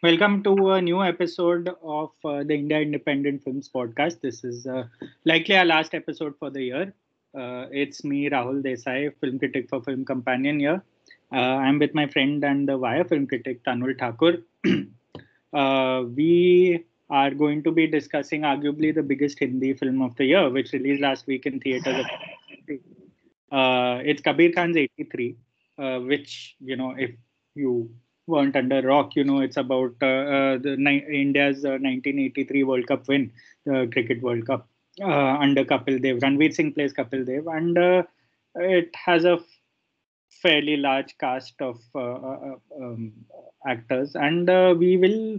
Welcome to a new episode of uh, the India Independent Films podcast. This is uh, likely our last episode for the year. Uh, it's me, Rahul Desai, film critic for Film Companion here. Uh, I'm with my friend and the Wire film critic, Tanul Thakur. Uh, we are going to be discussing arguably the biggest Hindi film of the year, which released last week in theaters. Uh, it's Kabir Khan's 83, which, you know, if you weren't under rock. You know, it's about uh, uh, the India's 1983 uh, World Cup win, the Cricket World Cup under Kapil Dev. Ranveer Singh plays Kapil Dev, and it has a fairly large cast of um, actors, and we will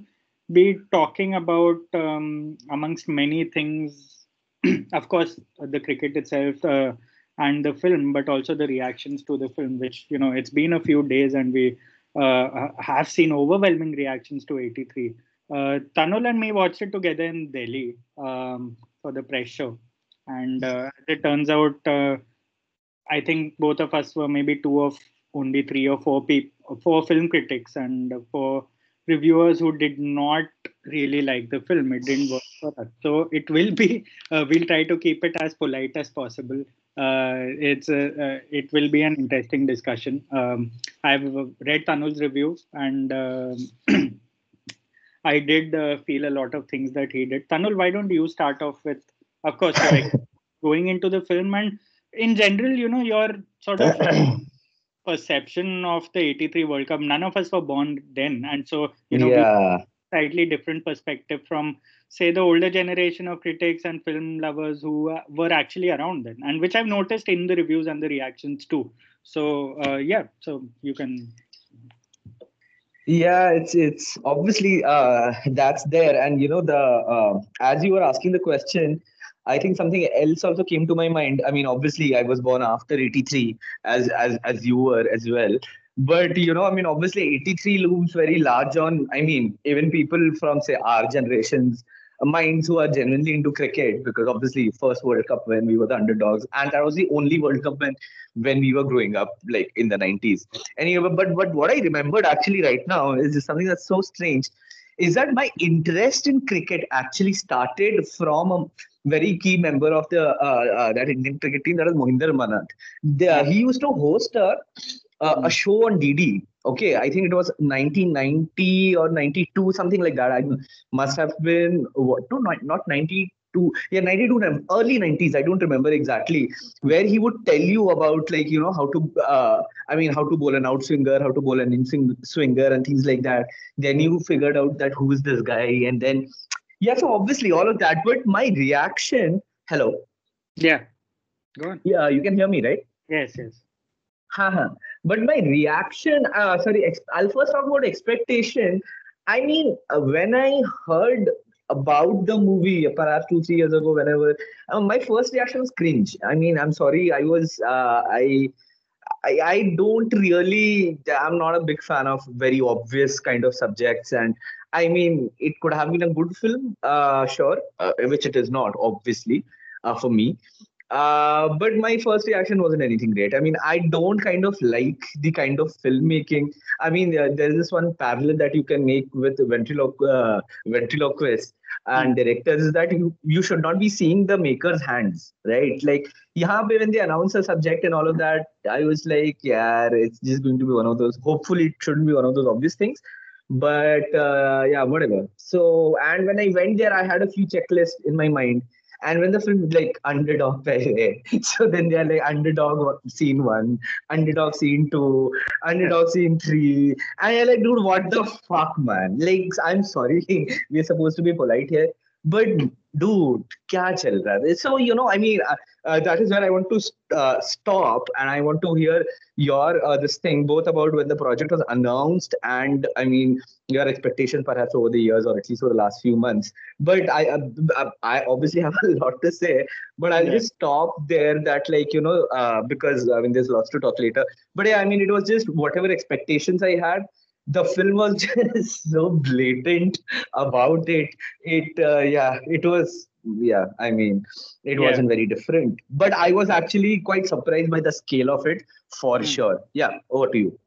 be talking about um, amongst many things of course the cricket itself uh, and the film but also the reactions to the film which you know it's been a few days and we uh, have seen overwhelming reactions to 83. Uh, Tanul and me watched it together in Delhi um, for the press show. And uh, it turns out, uh, I think both of us were maybe two of only three or four people, four film critics and four reviewers who did not really like the film. It didn't work for us. So it will be, uh, we'll try to keep it as polite as possible uh, it's a, uh, it will be an interesting discussion. Um, I've read Tanul's review and uh, I did uh, feel a lot of things that he did. Tanul, why don't you start off with, of course, going into the film and in general, you know, your sort of perception of the 83 World Cup. None of us were born then. And so, you know, yeah. Slightly different perspective from say the older generation of critics and film lovers who uh, were actually around then and which i've noticed in the reviews and the reactions too. So uh, yeah so you can yeah it's it's obviously uh, that's there. And you know the uh, as you were asking the question i think something else also came to my mind. I mean obviously i was born after 83 as as as you were as well but you know i mean obviously 83 looms very large on i mean even people from say our generations minds who are genuinely into cricket because obviously first World Cup when we were the underdogs and that was the only World Cup when when we were growing up like in the 90s. Anyway, but but what I remembered actually right now is something that's so strange is that my interest in cricket actually started from a very key member of the uh, uh, that Indian cricket team that is Mohinder Amarnath. The, he used to host a, uh, a show on DD okay? I think it was 1990 or 92 something like that. I must have been what no not, not 92 yeah 92 early 90s i don't remember exactly where he would tell you about like you know how to uh, i mean how to bowl an out swinger how to bowl an in swinger and things like that. Then you figured out that who is this guy and then yeah so obviously all of that but my reaction hello. Yeah go on. Yeah you can hear me right? Yes yes. Haha. But my reaction, uh, sorry, ex- I'll first talk about expectation. I mean, uh, when I heard about the movie, perhaps two, three years ago, whenever, uh, my first reaction was cringe. I mean, I'm sorry, I was, uh, I, I, I don't really, I'm not a big fan of very obvious kind of subjects. And I mean, it could have been a good film, uh, sure, uh, which it is not, obviously, uh, for me. Uh, but my first reaction wasn't anything great. I mean, I don't kind of like the kind of filmmaking. I mean, uh, there's this one parallel that you can make with ventriloqu- uh, ventriloquists and directors is that you, you should not be seeing the maker's hands, right? Like, yeah, when they announce a subject and all of that, I was like, yeah, it's just going to be one of those. Hopefully, it shouldn't be one of those obvious things but uh, yeah whatever so and when i went there i had a few checklists in my mind and when the film like underdog so then they're like underdog scene one, underdog scene two, underdog scene three. And you're like, dude, what the fuck, man? Like, I'm sorry, we're supposed to be polite here. But dude, kya chal raha hai? So, you know, I mean, uh, uh, that is where I want to uh, stop and I want to hear your uh, this thing both about when the project was announced and I mean your expectation perhaps over the years or at least over the last few months. But I uh, I obviously have a lot to say, but I'll yeah. just stop there. That like you know uh, because I mean there's lots to talk later. But yeah, I mean it was just whatever expectations I had the film was just so blatant about it. It uh, yeah, it was yeah. I mean, it yeah. wasn't very different, but I was actually quite surprised by the scale of it for mm. sure. Yeah, over to you.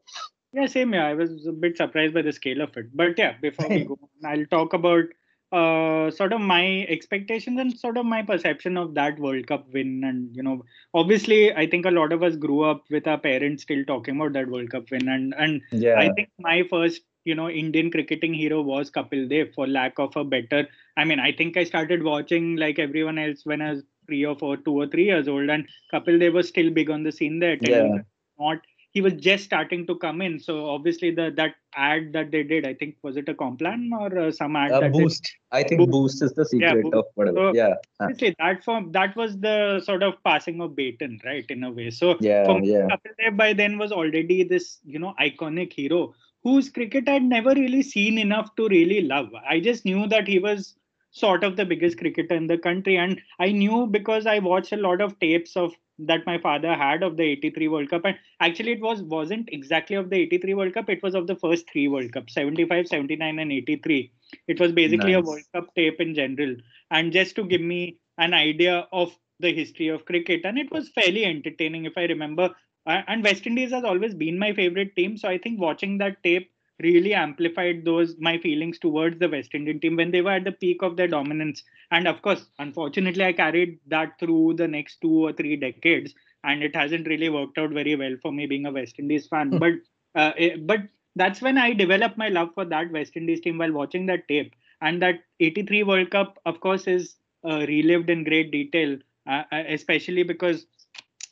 Yeah, same yeah I was a bit surprised by the scale of it. But yeah, before we go, I'll talk about uh, sort of my expectations and sort of my perception of that World Cup win. And you know, obviously, I think a lot of us grew up with our parents still talking about that World Cup win. And and yeah. I think my first you know Indian cricketing hero was Kapil Dev for lack of a better. I mean, I think I started watching like everyone else when I was three or four, two or three years old, and Kapil Dev was still big on the scene there. Yeah. Not he was just starting to come in. So obviously the that ad that they did, I think was it a Complan or uh, some ad? Uh, boost. I think boost. boost. is the secret yeah, of whatever. So, yeah. Obviously that form that was the sort of passing of baton, right, in a way. So yeah, for me, yeah. Kapil Dev by then was already this you know iconic hero whose cricket I'd never really seen enough to really love. I just knew that he was sort of the biggest cricketer in the country. And i knew because i watched a lot of tapes of that my father had of the 83 world cup. And actually it was wasn't exactly of the 83 world cup. It was of the first three world Cups 75 79 and 83 it was basically nice. a world cup tape in general. And just to give me an idea of the history of cricket. And it was fairly entertaining if i remember. And west indies has always been my favorite team. So i think watching that tape really amplified those my feelings towards the West Indian team when they were at the peak of their dominance. And of course, unfortunately, I carried that through the next two or three decades, and it hasn't really worked out very well for me being a West Indies fan. Hmm. but uh, it, eh, but that's when I developed my love for that West Indies team while watching that tape. And that 83 World Cup, of course, is uh, relived in great detail, uh, uh especially because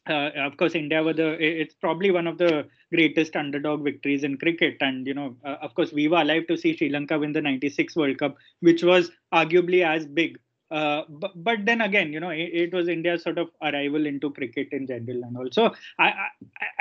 uh, of course, India were the. It's probably one of the greatest underdog victories in cricket, and you know, uh, of course, we were alive to see Sri Lanka win the '96 World Cup, which was arguably as big. Uh, but, but then again, you know, it, it, was India's sort of arrival into cricket in general, and also I, I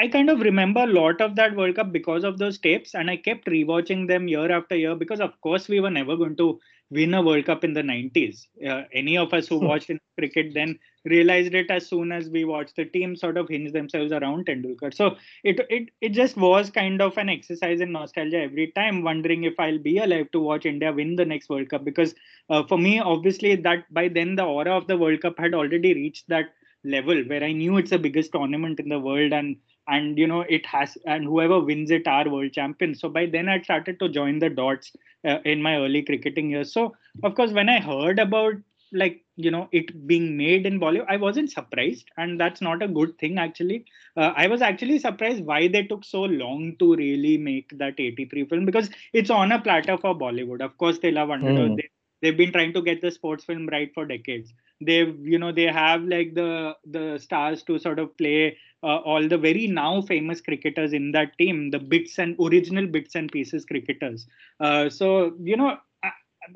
I kind of remember a lot of that World Cup because of those tapes, and I kept rewatching them year after year because, of course, we were never going to win a World Cup in the 90s. Uh, any of us who hmm. watched in cricket then realized it as soon as we watched the team sort of hinge themselves around Tendulkar. So it it it just was kind of an exercise in nostalgia every time, wondering if I'll be alive to watch India win the next World Cup. Because uh, for me, obviously, that by then the aura of the World Cup had already reached that level where I knew it's the biggest tournament in the world and and you know it has and whoever wins it are world champions so by then i started to join the dots uh, in my early cricketing years so of course when i heard about like you know it being made in bollywood i wasn't surprised and that's not a good thing actually. Uh, i was actually surprised why they took so long to really make that 83 film because it's on a platter for bollywood. Of course they love underdog mm. they, they've been trying to get the sports film right for decades. They've you know they have like the the stars to sort of play uh, all the very now famous cricketers in that team the bits and original bits and pieces cricketers. Uh, so you know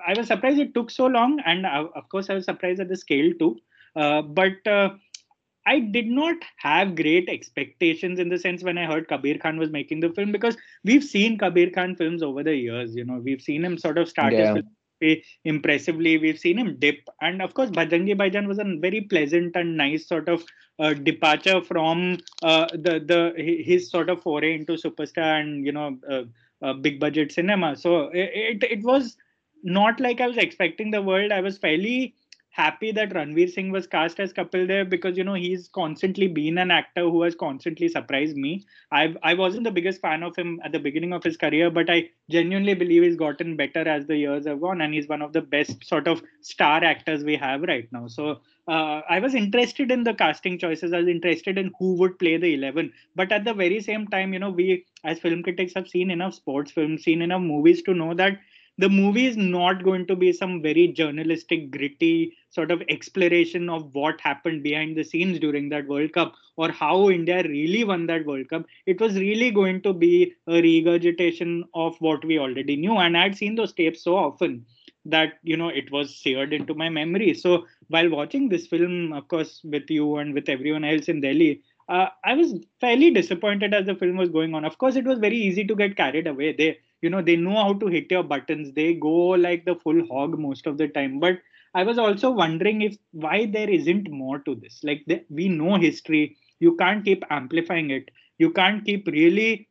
I was surprised it took so long, and uh, of course, I was surprised at the scale too. Uh, but uh, I did not have great expectations in the sense when I heard Kabir Khan was making the film because we've seen Kabir Khan films over the years. You know, we've seen him sort of start yeah. his film impressively. We've seen him dip, and of course, Bajrangi Bhaijaan was a very pleasant and nice sort of uh, departure from uh, the the his sort of foray into superstar and you know uh, uh big budget cinema. So it, it, it was not like I was expecting the world. I was fairly happy that Ranveer Singh was cast as Kapil Dev because you know he's constantly been an actor who has constantly surprised me. I I wasn't the biggest fan of him at the beginning of his career, but I genuinely believe he's gotten better as the years have gone, and he's one of the best sort of star actors we have right now. So uh, I was interested in the casting choices. I was interested in who would play the eleven, but at the very same time, you know, we as film critics have seen enough sports films, seen enough movies to know that the movie is not going to be some very journalistic gritty sort of exploration of what happened behind the scenes during that world cup or how india really won that world cup. It was really going to be a regurgitation of what we already knew. And i'd seen those tapes so often that you know it was seared into my memory. So while watching this film of course with you and with everyone else in delhi uh, i was fairly disappointed as the film was going on. Of course it was very easy to get carried away. They you know they know how to hit your buttons. They go like the full hog most of the time. But i was also wondering if why there isn't more to this? Like the, we know history. You can't keep amplifying it. You can't keep really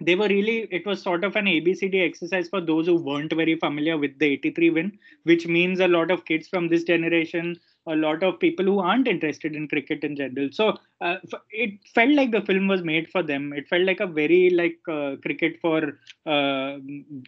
they were really it was sort of an abcd exercise for those who weren't very familiar with the 83 win which means a lot of kids from this generation a lot of people who aren't interested in cricket in general. So uh, it felt like the film was made for them. It felt like a very like uh, cricket for uh,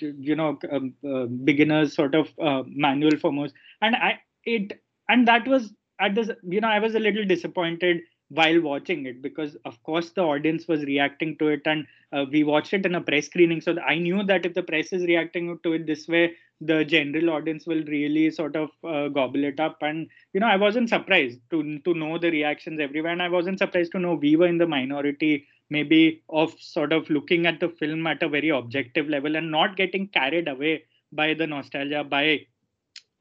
you know um, uh, beginners sort of uh, manual for most. And I it and that was at this you know I was a little disappointed while watching it because of course the audience was reacting to it and uh, we watched it in a press screening so i knew that if the press is reacting to it this way the general audience will really sort of uh, gobble it up. And you know i wasn't surprised to to know the reactions everywhere and i wasn't surprised to know we were in the minority maybe of sort of looking at the film at a very objective level and not getting carried away by the nostalgia by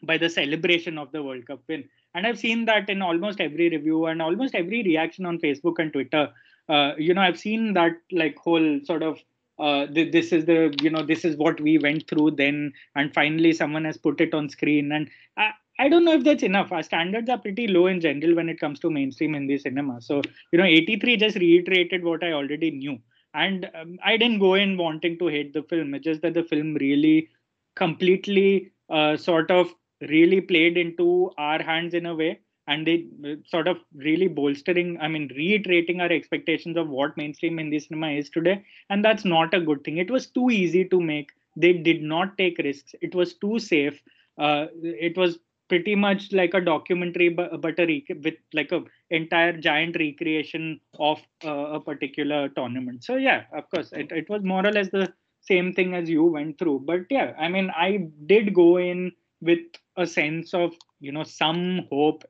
by the celebration of the world cup win and i've seen that in almost every review and almost every reaction on facebook and twitter. Uh, you know i've seen that like whole sort of uh, th- this is the you know this is what we went through then and finally someone has put it on screen. And I, I don't know if that's enough. Our standards are pretty low in general when it comes to mainstream hindi cinema. So you know 83 just reiterated what i already knew. And um, i didn't go in wanting to hate the film. It's just that the film really completely uh, sort of really played into our hands in a way and they uh, sort of really bolstering i mean reiterating our expectations of what mainstream hindi cinema is today and that's not a good thing. It was too easy to make. They did not take risks. It was too safe. Uh, it was pretty much like a documentary but, but a rec- with like a entire giant recreation of uh, a particular tournament. So yeah of course it, it was more or less the same thing as you went through. But yeah i mean i did go in with a sense of you know some hope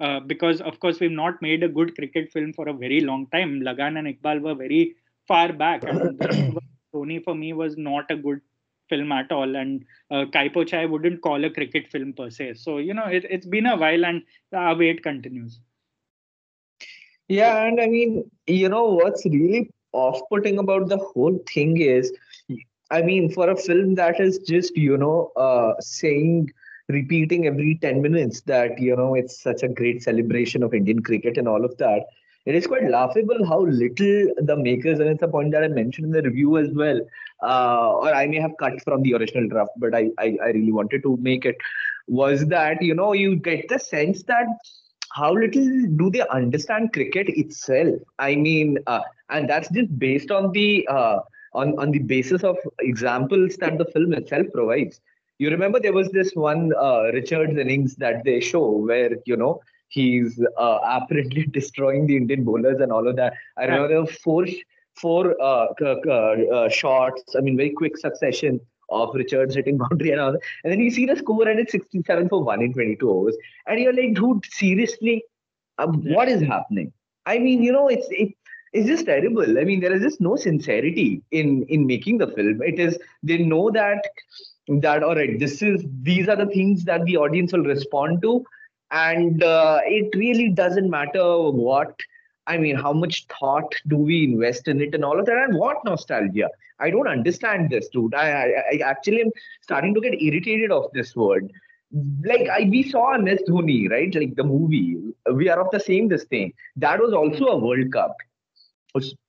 uh, because of course we've not made a good cricket film for a very long time. Lagaan and iqbal were very far back. I for me was not a good film at all. And uh, Kai Po Che wouldn't call a cricket film per se. So you know it, it's been a while and our wait continues. Yeah and i mean you know what's really off-putting about the whole thing is I mean, for a film that is just, you know, uh, saying, repeating every 10 minutes that, you know, it's such a great celebration of Indian cricket and all of that, it is quite laughable how little the makers, and it's a point that I mentioned in the review as well, uh, or I may have cut from the original draft, but I, I, I really wanted to make it, was that, you know, you get the sense that how little do they understand cricket itself? I mean, uh, and that's just based on the uh, on, on the basis of examples that the film itself provides. You remember there was this one uh, Richards innings that they show where, you know, he's uh, apparently destroying the Indian bowlers and all of that. I remember there were four, four uh, uh, shots, I mean, very quick succession of Richards hitting boundary and all that. And then you see the score and it's 67 for 1 in 22 overs. And you're like, dude, seriously, um, what is happening? I mean, you know, it's it, is just terrible. I mean, there is just no sincerity in in making the film. It is they know that that all right, this is these are the things that the audience will respond to, and uh, it really doesn't matter what. I mean, how much thought do we invest in it and all of that, and what nostalgia? I don't understand this, dude. I, I, I actually am starting to get irritated of this word like I, we saw MS Dhoni, right? Like the movie. We are of the same this thing. That was also a World Cup.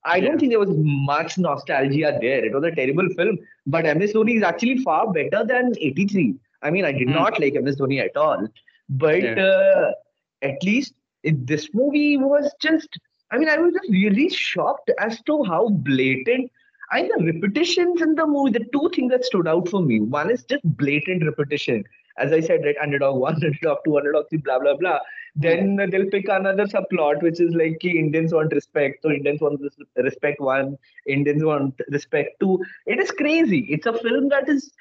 I don't think there was much nostalgia there. It was a terrible film, but MS Dhoni is actually far better than 83. I mean, I did mm. not like MS Dhoni at all, but yeah. uh, at least this movie was just. I mean, I was just really shocked as to how blatant. I the repetitions in the movie. The two things that stood out for me. One is just blatant repetition as I said, right, underdog one, underdog two, underdog three, blah blah blah. Then they'll pick another subplot, which is like Indians want respect, so Indians want respect one, Indians want respect two. It is crazy. It's a film that is,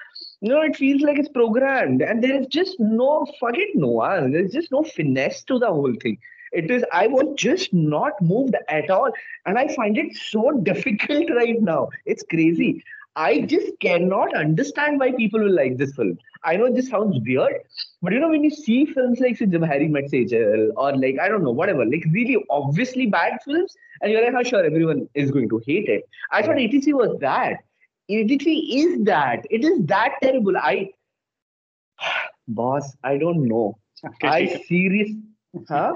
you know, it feels like it's programmed, and there is just no forget no, there's just no finesse to the whole thing. It is I was just not moved at all, and I find it so difficult right now. It's crazy. I just cannot understand why people will like this film. I know this sounds weird, but you know, when you see films like say, Jab Harry Met Sejal or like, I don't know, whatever, like really obviously bad films, and you're like, how sure everyone is going to hate it. I thought 83 was that. 83 is that. It is that terrible. I, boss, I don't know. Okay, I serious, huh?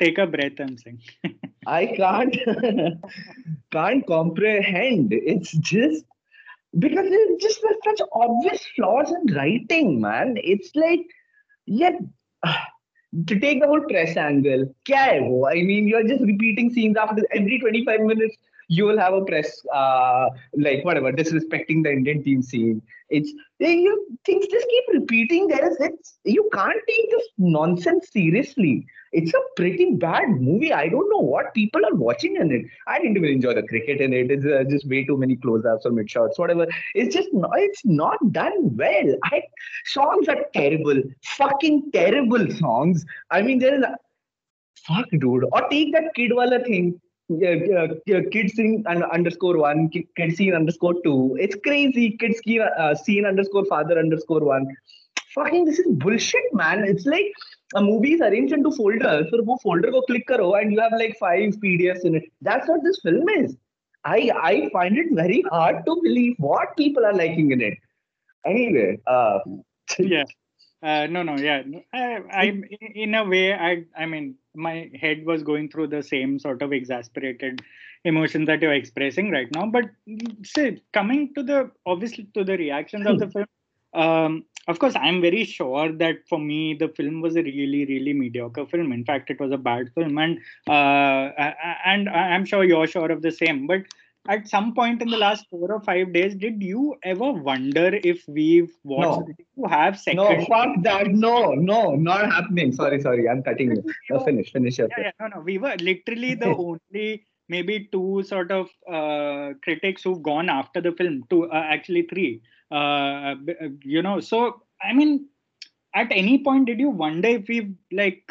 Take a breath, I'm saying. I can't, can't comprehend. It's just because it's just such obvious flaws in writing, man. It's like, yeah, to take the whole press angle. Kya I mean, you're just repeating scenes after every 25 minutes. You will have a press, uh, like whatever, disrespecting the Indian team scene. It's you things just keep repeating. There is it's you can't take this nonsense seriously. It's a pretty bad movie. I don't know what people are watching in it. I didn't even enjoy the cricket in it. It's uh, just way too many close-ups or mid shots, whatever. It's just not, it's not done well. I songs are terrible, fucking terrible songs. I mean, there is fuck, dude. Or take that kid wala thing yeah, yeah, kid scene underscore one, kid scene underscore two. It's crazy. Kids scene, uh, scene underscore father underscore one. Fucking, this is bullshit, man. It's like a movie is arranged into folders. So, folder go click karo and you have like five PDFs in it. That's what this film is. I I find it very hard to believe what people are liking in it. Anyway, uh, yeah. Uh, no, no, yeah. I, I, in a way, I, I mean, my head was going through the same sort of exasperated emotions that you're expressing right now. But say, coming to the obviously to the reactions of the film, um, of course, I'm very sure that for me, the film was a really, really mediocre film. In fact, it was a bad film, and uh, and I'm sure you're sure of the same. But at some point in the last four or five days, did you ever wonder if we've watched? No. You have second? No, fuck that. No, no, not happening. Sorry, sorry. I'm cutting you. No, finish, finish your. Yeah, yeah, no, no. We were literally the only maybe two sort of uh, critics who've gone after the film. Two, uh, actually three. Uh, you know, so I mean, at any point, did you wonder if we've like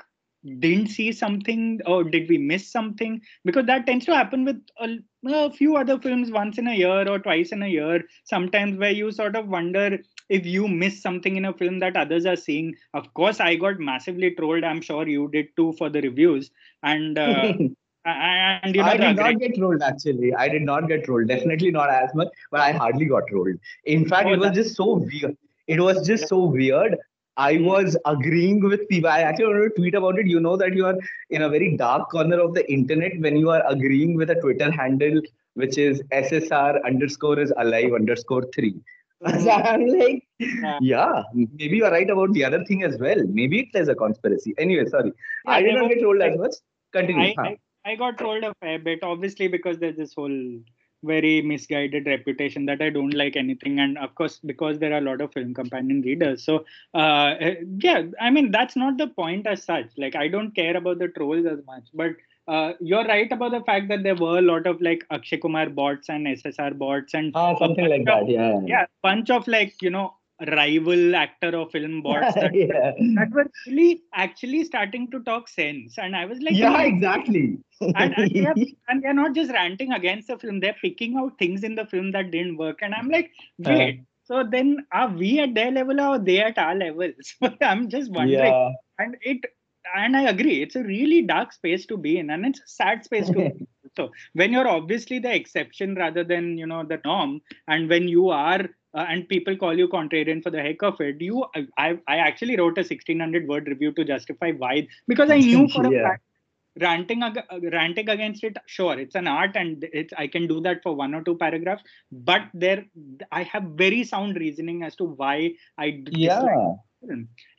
didn't see something or did we miss something because that tends to happen with a, a, few other films once in a year or twice in a year sometimes where you sort of wonder if you miss something in a film that others are seeing of course i got massively trolled i'm sure you did too for the reviews and uh, and you know, I did not get trolled actually. I did not get trolled. Definitely not as much, but I hardly got trolled. In fact, oh, it was just so weird. It was just so weird I was agreeing with people. I actually wanted to tweet about it. You know that you are in a very dark corner of the internet when you are agreeing with a Twitter handle which is SSR underscore is alive underscore three. So I'm like, yeah. yeah. maybe you're right about the other thing as well. Maybe there's a conspiracy. Anyway, sorry. Yeah, I did not get told as much. Continue. I, I, I got told a fair bit, obviously, because there's this whole very misguided reputation that I don't like anything. And of course, because there are a lot of film companion readers. So, uh, yeah, I mean, that's not the point as such. Like, I don't care about the trolls as much. But uh, you're right about the fact that there were a lot of like Akshay Kumar bots and SSR bots and ah, something like of, that. Yeah. Yeah. Bunch of like, you know, rival actor or film bots that, yeah. that were really actually starting to talk sense. And i was like yeah exactly. And, and, they're, and, they're, not just ranting against the film. They're picking out things in the film that didn't work. And i'm like wait uh, so then are we at their level or they at our level? So i'm just wondering. Yeah. and it and i agree it's a really dark space to be in and it's a sad space to be so when you're obviously the exception rather than you know the norm and when you are uh, and people call you contrarian for the heck of it. You, I, I actually wrote a 1600 word review to justify why, because I knew for yeah. a fact ranting ranting against it sure it's an art and it's i can do that for one or two paragraphs but there i have very sound reasoning as to why i yeah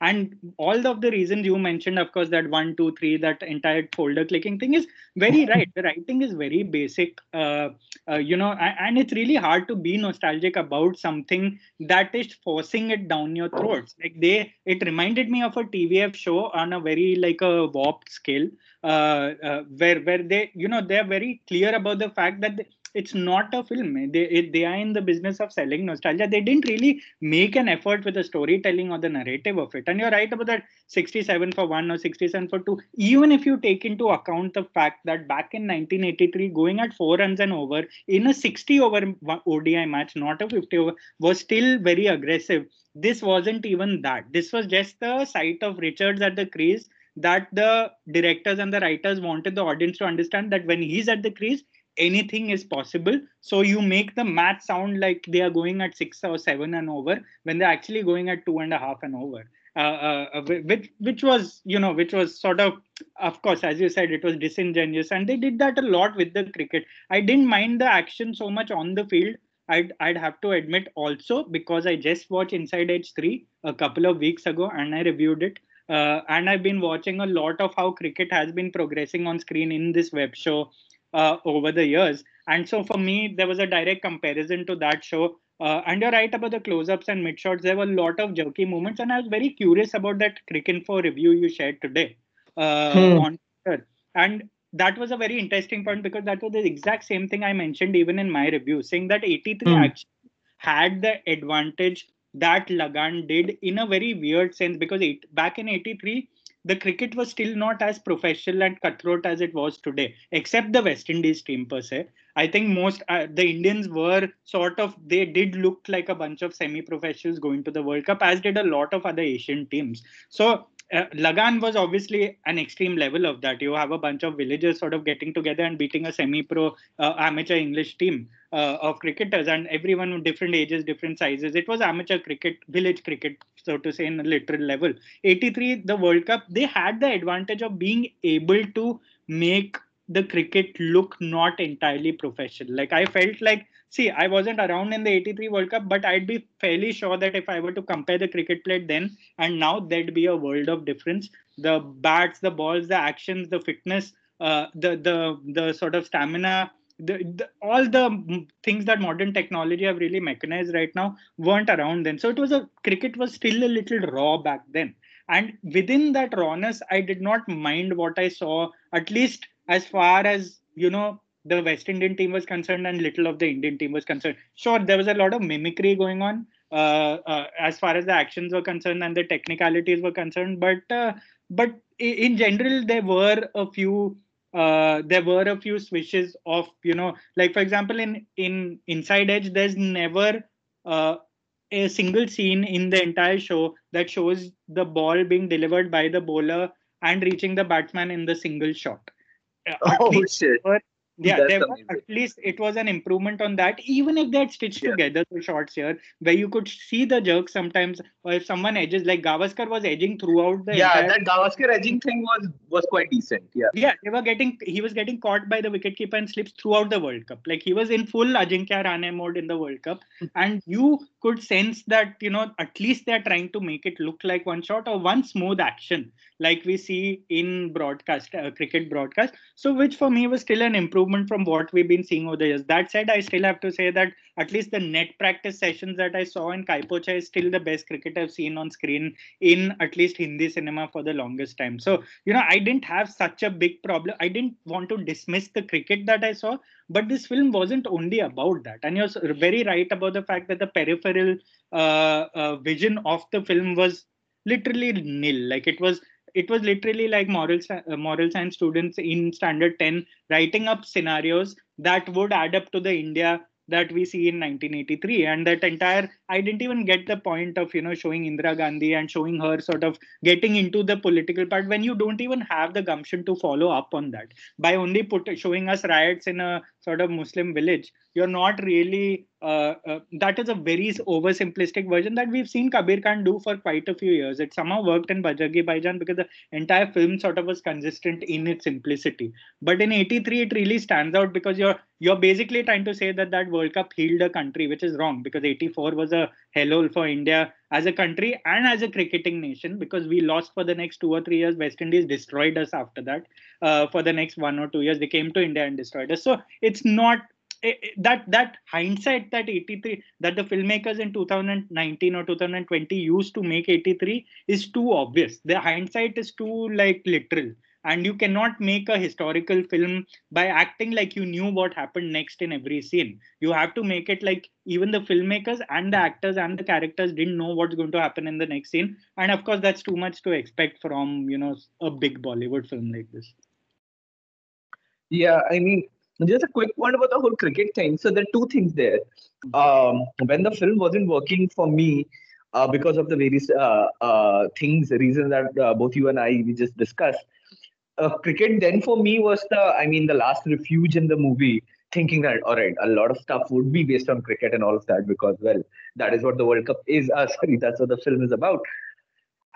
and all of the reasons you mentioned of course that one two three that entire folder clicking thing is very right. The writing is very basic uh, uh, you know and it's really hard to be nostalgic about something that is forcing it down your throats. Like they it reminded me of a tvf show on a very like a warped scale uh, uh, where where they you know they're very clear about the fact that they, it's not a film. They they are in the business of selling nostalgia. They didn't really make an effort with the storytelling or the narrative of it. And you're right about that 67 for one or 67 for two. Even if you take into account the fact that back in 1983, going at four runs and over in a 60 over ODI match, not a 50 over, was still very aggressive. This wasn't even that. This was just the sight of Richards at the crease that the directors and the writers wanted the audience to understand that when he's at the crease, anything is possible. So you make the match sound like they are going at six or seven and over when they're actually going at two and a half and over. Uh, uh, which which was you know which was sort of of course as you said it was disingenuous and they did that a lot with the cricket i didn't mind the action so much on the field I'd, I'd have to admit also because I just watched Inside Edge 3 a couple of weeks ago and I reviewed it. uh, and I've been watching a lot of how cricket has been progressing on screen in this web show uh, over the years. And so for me, there was a direct comparison to that show. Uh, and you're right about the close-ups and mid-shots. There were a lot of jerky moments, and I was very curious about that Cricinfo review you shared today uh, hmm. on Twitter. And that was a very interesting point because that was the exact same thing I mentioned even in my review, saying that 83 hmm. actually had the advantage that Lagaan did in a very weird sense because it, back in 83, the cricket was still not as professional and cutthroat as it was today, except the West Indies team per se. I think most uh, the Indians were sort of they did look like a bunch of semi-professionals going to the World Cup, as did a lot of other Asian teams. So uh, Lagaan was obviously an extreme level of that. You have a bunch of villagers sort of getting together and beating a semi-pro uh, amateur English team uh, of cricketers, and everyone with different ages, different sizes. It was amateur cricket, village cricket, so to say, in a literal level. 83, the World Cup, they had the advantage of being able to make the cricket look not entirely professional. Like I felt like see, I wasn't around in the 83 World Cup, but I'd be fairly sure that if I were to compare the cricket played then and now, there'd be a world of difference. The bats, the balls, the actions, the fitness, uh, the the the sort of stamina, the, the, all the things that modern technology have really mechanized right now weren't around then. So it was a cricket was still a little raw back then. And within that rawness, I did not mind what I saw, at least as far as you know the West Indian team was concerned and little of the Indian team was concerned. Sure, there was a lot of mimicry going on uh, uh, as far as the actions were concerned and the technicalities were concerned, but uh, but in general there were a few uh, there were a few swishes of you know like for example in in Inside Edge there's never uh, a single scene in the entire show that shows the ball being delivered by the bowler and reaching the batsman in the single shot. oh shit! Yeah there was, at least it was an improvement on that. Even if they had stitched yeah. together the shots here where you could see the jerk sometimes or if someone edges like gavaskar was edging throughout the yeah entire... that gavaskar edging thing was was quite decent yeah. Yeah they were getting he was getting caught by the wicketkeeper and slips throughout the world cup. Like he was in full ajinkya rahane mode in the world cup. Hmm. and you could sense that you know at least they're trying to make it look like one shot or one smooth action like we see in broadcast uh, cricket broadcast. So which for me was still an improvement from what we've been seeing over the years. That said i still have to say that at least the net practice sessions that i saw in Kai Po Che is still the best cricket i've seen on screen in at least hindi cinema for the longest time. So you know i didn't have such a big problem. I didn't want to dismiss the cricket that i saw but this film wasn't only about that. And you're very right about the fact that the peripheral uh, uh, vision of the film was literally nil. Like it was it was literally like moral uh, moral science students in standard 10 writing up scenarios that would add up to the india that we see in 1983 and that entire i didn't even get the point of you know showing indira gandhi and showing her sort of getting into the political part when you don't even have the gumption to follow up on that. By only put showing us riots in a sort of muslim village you're not really uh, uh, that is a very oversimplistic version that we've seen Kabir Khan do for quite a few years. It somehow worked in Bajrangi Bhaijaan because the entire film sort of was consistent in its simplicity. But in '83, it really stands out because you're you're basically trying to say that that World Cup healed a country, which is wrong because '84 was a hellhole for India as a country and as a cricketing nation because we lost for the next two or three years. West Indies destroyed us after that. Uh, for the next one or two years, they came to India and destroyed us. So it's not that that hindsight that 83 that the filmmakers in 2019 or 2020 used to make 83 is too obvious the hindsight is too like literal and you cannot make a historical film by acting like you knew what happened next in every scene you have to make it like even the filmmakers and the actors and the characters didn't know what's going to happen in the next scene and of course that's too much to expect from you know a big bollywood film like this yeah i mean just a quick one about the whole cricket thing. So there are two things there. Um, when the film wasn't working for me uh, because of the various uh, uh, things, reasons that uh, both you and I we just discussed, uh, cricket then for me was the, I mean, the last refuge in the movie. Thinking that all right, a lot of stuff would be based on cricket and all of that because well, that is what the World Cup is. Uh, sorry, that's what the film is about.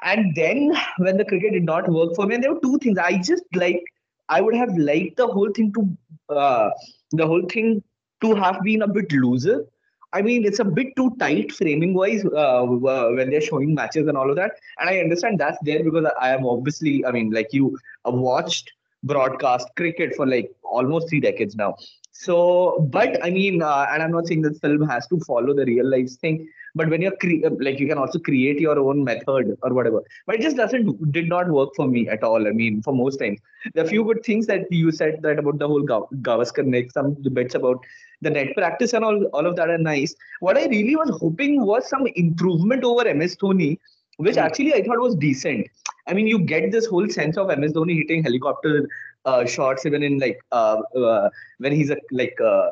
And then when the cricket did not work for me, and there were two things I just like I would have liked the whole thing to uh, the whole thing to have been a bit looser. I mean, it's a bit too tight framing wise uh, when they're showing matches and all of that. And I understand that's there because I am obviously, I mean, like you uh, watched broadcast cricket for like almost three decades now. So, but I mean, uh, and I'm not saying that film has to follow the real life thing, but when you're cre- like, you can also create your own method or whatever. But it just doesn't, did not work for me at all. I mean, for most times, the few good things that you said that about the whole Gav- Gavaskar neck, some bits about the net practice and all, all of that are nice. What I really was hoping was some improvement over MS Dhoni, which hmm. actually I thought was decent. I mean, you get this whole sense of MS Dhoni hitting helicopter uh, shots even in like uh, uh, when he's a like uh,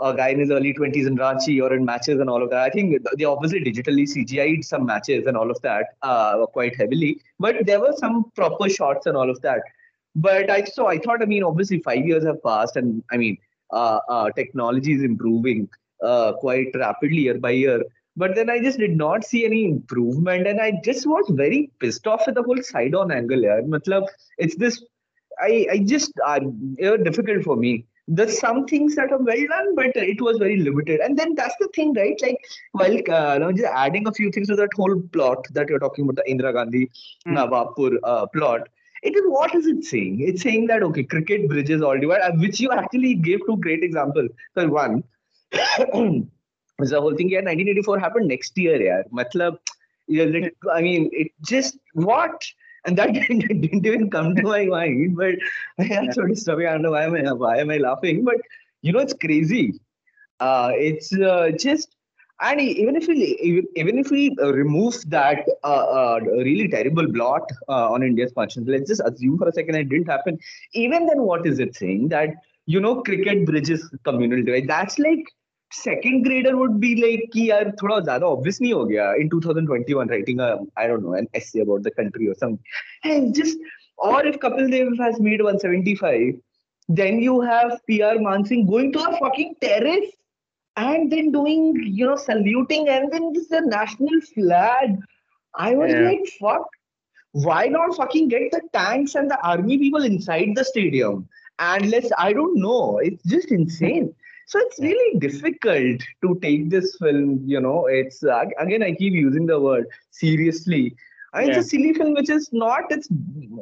a guy in his early 20s in Ranchi or in matches and all of that. I think they obviously digitally CGI'd some matches and all of that uh, quite heavily, but there were some proper shots and all of that. But I so I thought, I mean, obviously five years have passed, and I mean, uh, uh, technology is improving uh, quite rapidly year by year. But then I just did not see any improvement, and I just was very pissed off with the whole side on angle. Yeah, Matlab, it's this I, I just uh, difficult for me. There's some things that are well done, but it was very limited. And then that's the thing, right? Like, while uh, just adding a few things to that whole plot that you're talking about, the Indira Gandhi mm. Nawabpur uh, plot, it is what is it saying? It's saying that okay, cricket bridges all divide, uh, which you actually gave two great examples. So one, the whole thing here, 1984 happened next year, yeah. Matlab, I mean, it just what and that didn't, didn't even come to my mind. But yeah, sort of stuff. I don't know why am I why am I laughing? But you know, it's crazy. Uh, it's uh, just and even if we even, even if we uh, remove that uh, uh, really terrible blot uh, on India's conscience, let's just assume for a second it didn't happen. Even then, what is it saying that you know cricket bridges communal divide? That's like second grader would be like कि यार थोड़ा ज्यादा obvious नहीं हो गया in 2021 writing a I don't know an essay about the country or something and just or if Kapil Dev has made 175 then you have PR Mansingh going to a fucking terrace and then doing you know saluting and then this the national flag I was yeah. like fuck why not fucking get the tanks and the army people inside the stadium and let's I don't know it's just insane so it's really difficult to take this film, you know, it's uh, again, I keep using the word seriously. I mean, yeah. it's a silly film, which is not, it's,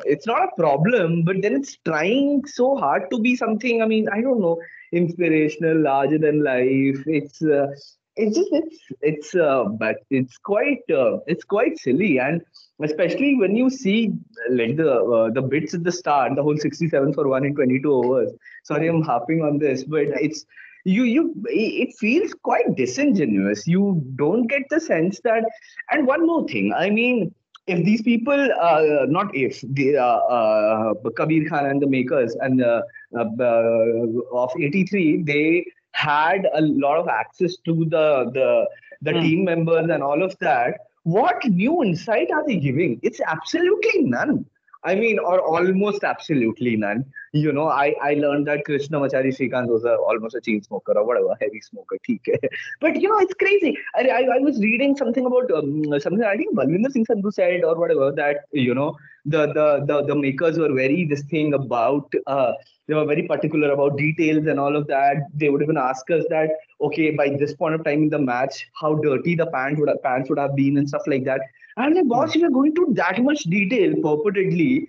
it's not a problem, but then it's trying so hard to be something, I mean, I don't know, inspirational, larger than life. It's, uh, it's just it's it's uh, but it's quite uh, it's quite silly and especially when you see like the uh, the bits at the start the whole 67 for 1 in 22 overs sorry i'm harping on this but it's you you it feels quite disingenuous. You don't get the sense that and one more thing i mean if these people uh, not if the uh, uh, kabir khan and the makers and uh, of 83 they had a lot of access to the the the mm. team members and all of that. What new insight are they giving? It's absolutely none I mean, or almost absolutely none. You know, I, I learned that Krishnamachari Srikanth was a, almost a chain smoker or whatever, heavy smoker. Okay. But, you know, it's crazy. I, I, I was reading something about um, something I think Balwinder Singh Sandhu said or whatever that, you know, the, the, the, the makers were very this thing about, uh, they were very particular about details and all of that. They would even ask us that, okay, by this point of time in the match, how dirty the pants would pants would have been and stuff like that. And like, boss, if you're going to that much detail purportedly,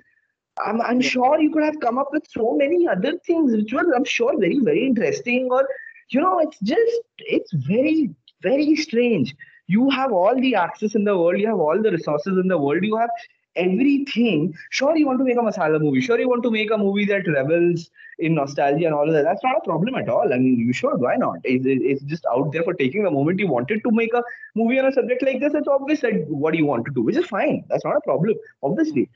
I'm, I'm sure you could have come up with so many other things which were, I'm sure, very, very interesting. Or, you know, it's just, it's very, very strange. You have all the access in the world, you have all the resources in the world, you have everything. Sure, you want to make a masala movie. Sure, you want to make a movie that revels in nostalgia and all of that. That's not a problem at all. I mean, you should. Why not? It's, it's just out there for taking the moment you wanted to make a movie on a subject like this. It's obvious that what you want to do, which is fine. That's not a problem, obviously.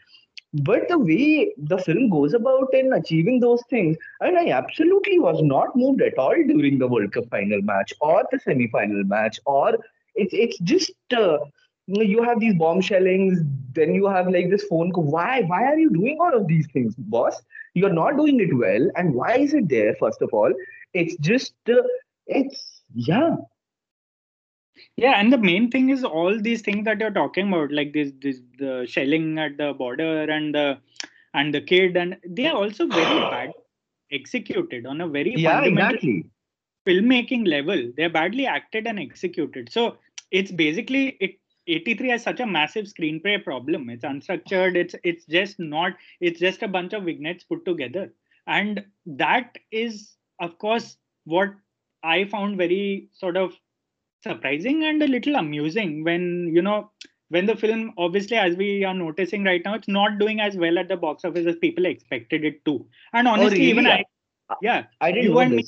But the way the film goes about in achieving those things, I mean, I absolutely was not moved at all during the World Cup final match or the semi final match, or it's, it's just. Uh, you have these bomb shellings then you have like this phone call. Why why are you doing all of these things boss? You're not doing it well and why is it there first of all? It's just uh, it's yeah. Yeah and the main thing is all these things that you're talking about like this this the shelling at the border and the and the kid and they are also very bad executed on a very yeah exactly. filmmaking level, they're badly acted and executed. So it's basically it 83 has such a massive screenplay problem. It's unstructured. It's it's just not. It's just a bunch of vignettes put together, and that is, of course, what I found very sort of surprising and a little amusing when you know when the film obviously as we are noticing right now it's not doing as well at the box office as people expected it to and oh, honestly oh, really? even i yeah i didn't you and me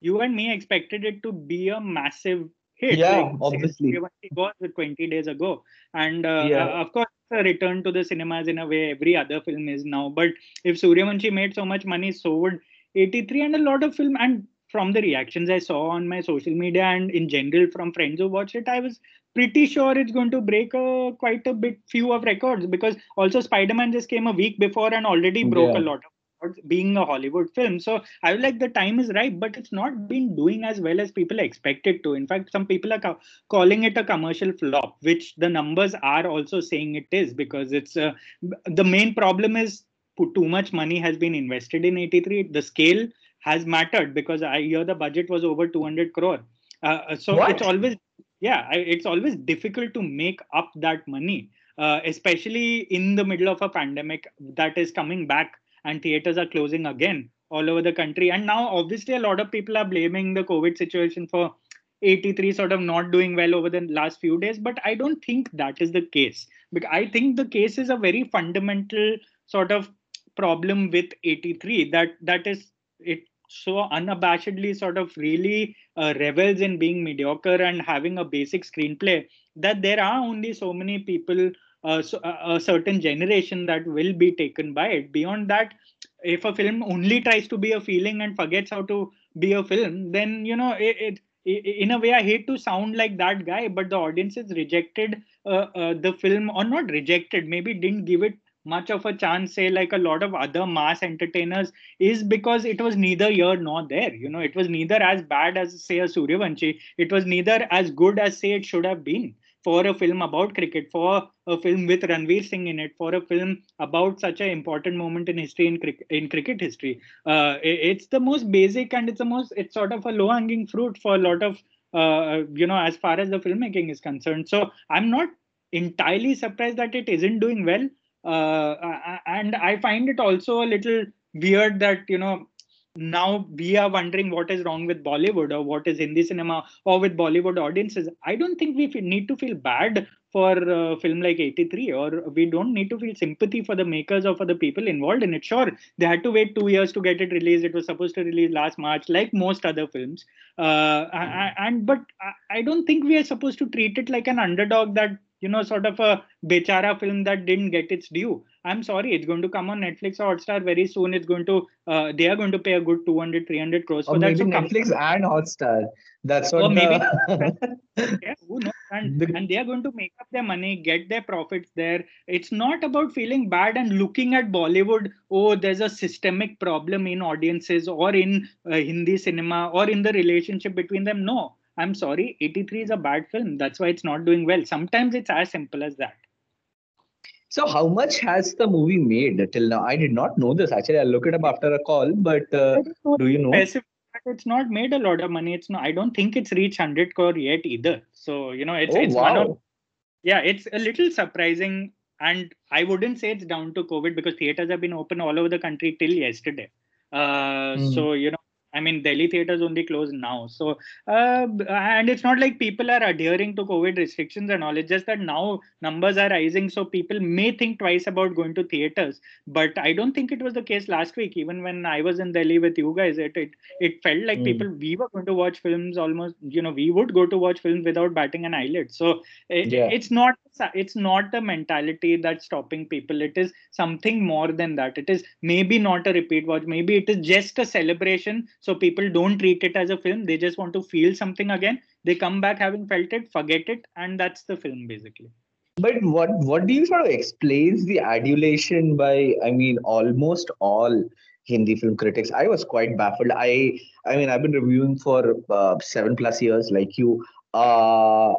you and me expected it to be a massive hit yeah like, obviously. it was 20 days ago. And uh, yeah. uh, of course a return to the cinemas in a way every other film is now. But if Sooryavanshi made so much money so would 83 and a lot of film. And from the reactions I saw on my social media and in general from friends who watched it, I was pretty sure it's going to break a, quite a bit few of records. Because also Spider-Man just came a week before and already broke yeah. a lot of being a Hollywood film. So I was like, the time is right, but it's not been doing as well as people expected to. In fact, some people are ca- calling it a commercial flop, which the numbers are also saying it is because it's uh, the main problem is too much money has been invested in 83 the scale has mattered because I hear the budget was over 200 crore. Uh, uh, so what? it's always yeah, it's always difficult to make up that money, uh, especially in the middle of a pandemic that is coming back and theaters are closing again all over the country. And now, obviously, a lot of people are blaming the COVID situation for 83 sort of not doing well over the last few days. But I don't think that is the case. But I think the case is a very fundamental sort of problem with 83 that that is it so unabashedly sort of really uh, revels in being mediocre and having a basic screenplay that there are only so many people so, a certain generation that will be taken by it. Beyond that if a film only tries to be a feeling and forgets how to be a film then you know it, it in a way i hate to sound like that guy but the audiences rejected uh, uh, the film or not rejected maybe didn't give it much of a chance say like a lot of other mass entertainers is because it was neither here nor there you know. It was neither as bad as say a Sooryavanshi. It was neither as good as say it should have been for a film about cricket for a film with ranveer singh in it for a film about such an important moment in history in, cricket in cricket history. Uh, it's the most basic and it's the most it's sort of a low hanging fruit for a lot of uh, you know as far as the filmmaking is concerned. So i'm not entirely surprised that it isn't doing well. Uh, and I find it also a little weird that you know now we are wondering what is wrong with Bollywood or what is Hindi cinema or with Bollywood audiences. I don't think we need to feel bad for a film like 83 or we don't need to feel sympathy for the makers or for the people involved in it. Sure, they had to wait two years to get it released. It was supposed to release last March, like most other films. Uh, mm-hmm. and but I don't think we are supposed to treat it like an underdog that you know, sort of a bechara film that didn't get its due. I'm sorry, it's going to come on Netflix or Hotstar very soon. It's going to, uh, they are going to pay a good 200, 300 crores for or that. Maybe Netflix come. and Hotstar. That's what. Or maybe. yeah, who knows? And, the, and they are going to make up their money, get their profits there. It's not about feeling bad and looking at Bollywood. Oh, there's a systemic problem in audiences or in uh, Hindi cinema or in the relationship between them. No, I'm sorry, 83 is a bad film. That's why it's not doing well. Sometimes it's as simple as that. So, how much has the movie made till now? I did not know this. Actually, I'll look it up after a call. But uh, do you know? It's not made a lot of money. It's not. I don't think it's reached 100 crore yet either. So, you know, it's oh, it's wow. one of. Yeah, it's a little surprising, and I wouldn't say it's down to COVID because theaters have been open all over the country till yesterday. Uh, mm. So you know, I mean, Delhi theaters only closed now. So, uh, and it's not like people are adhering to COVID restrictions and all. It's just that now numbers are rising. So people may think twice about going to theaters. But I don't think it was the case last week. Even when I was in Delhi with you guys, it it, it felt like mm. people, we were going to watch films almost, you know, we would go to watch films without batting an eyelid. So it, yeah. it's not it's not the mentality that's stopping people it is something more than that it is maybe not a repeat watch maybe it is just a celebration so people don't treat it as a film. They just want to feel something again. They come back having felt it forget it and that's the film basically. But what what do you sort of explains the adulation by i mean almost all hindi film critics? I was quite baffled. I i mean i've been reviewing for uh, 7 plus years like you. Uh,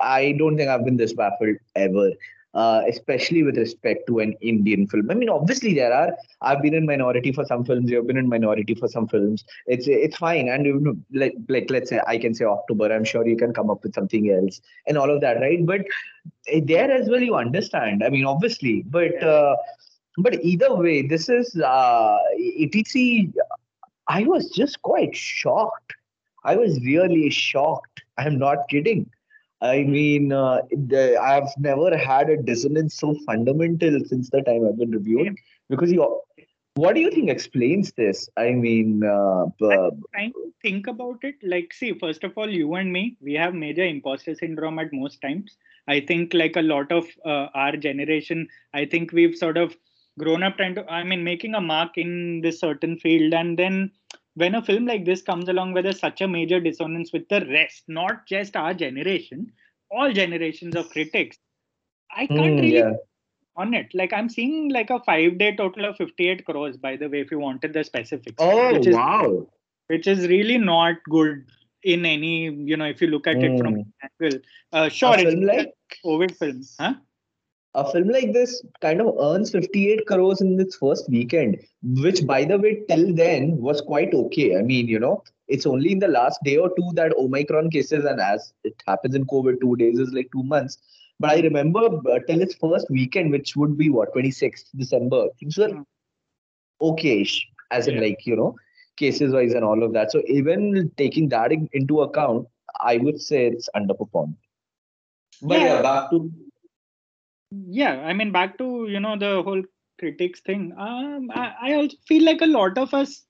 I don't think I've been this baffled ever. Uh, especially with respect to an Indian film. I mean, obviously there are. I've been in minority for some films. You've been in minority for some films. It's it's fine. And you know, like like let's say I can say October. I'm sure you can come up with something else and all of that, right? But eh, there as well, you understand. I mean, obviously, but uh, but either way, this is uh, etc. I was just quite shocked. I was really shocked. I'm not kidding. I mean, uh, the, I've never had a dissonance so fundamental since the time I've been reviewing. Because you, what do you think explains this? I mean, uh, I'm trying to think about it. Like, see, first of all, you and me, we have major imposter syndrome at most times. I think, like a lot of uh, our generation, I think we've sort of grown up trying to, I mean, making a mark in this certain field, and then when a film like this comes along with a, such a major dissonance with the rest, not just our generation, all generations of critics, I can't mm, really yeah. on it. Like I'm seeing like a five day total of 58 crores, by the way, if you wanted the specifics. Oh which is, wow. Which is really not good in any, you know, if you look at mm. it from hmm. angle. Uh, sure, it's like COVID films, huh? A film like this kind of earns 58 crores in its first weekend, which, by the way, till then was quite okay. I mean, you know, it's only in the last day or two that Omicron cases, and as it happens in COVID, two days is like two months. But I remember uh, till its first weekend, which would be what, 26th December, things were okay as in, like, you know, cases wise and all of that. So, even taking that into account, I would say it's underperformed. But yeah, yeah back to yeah i mean back to you know the whole critics thing. Um, I, I also feel like a lot of us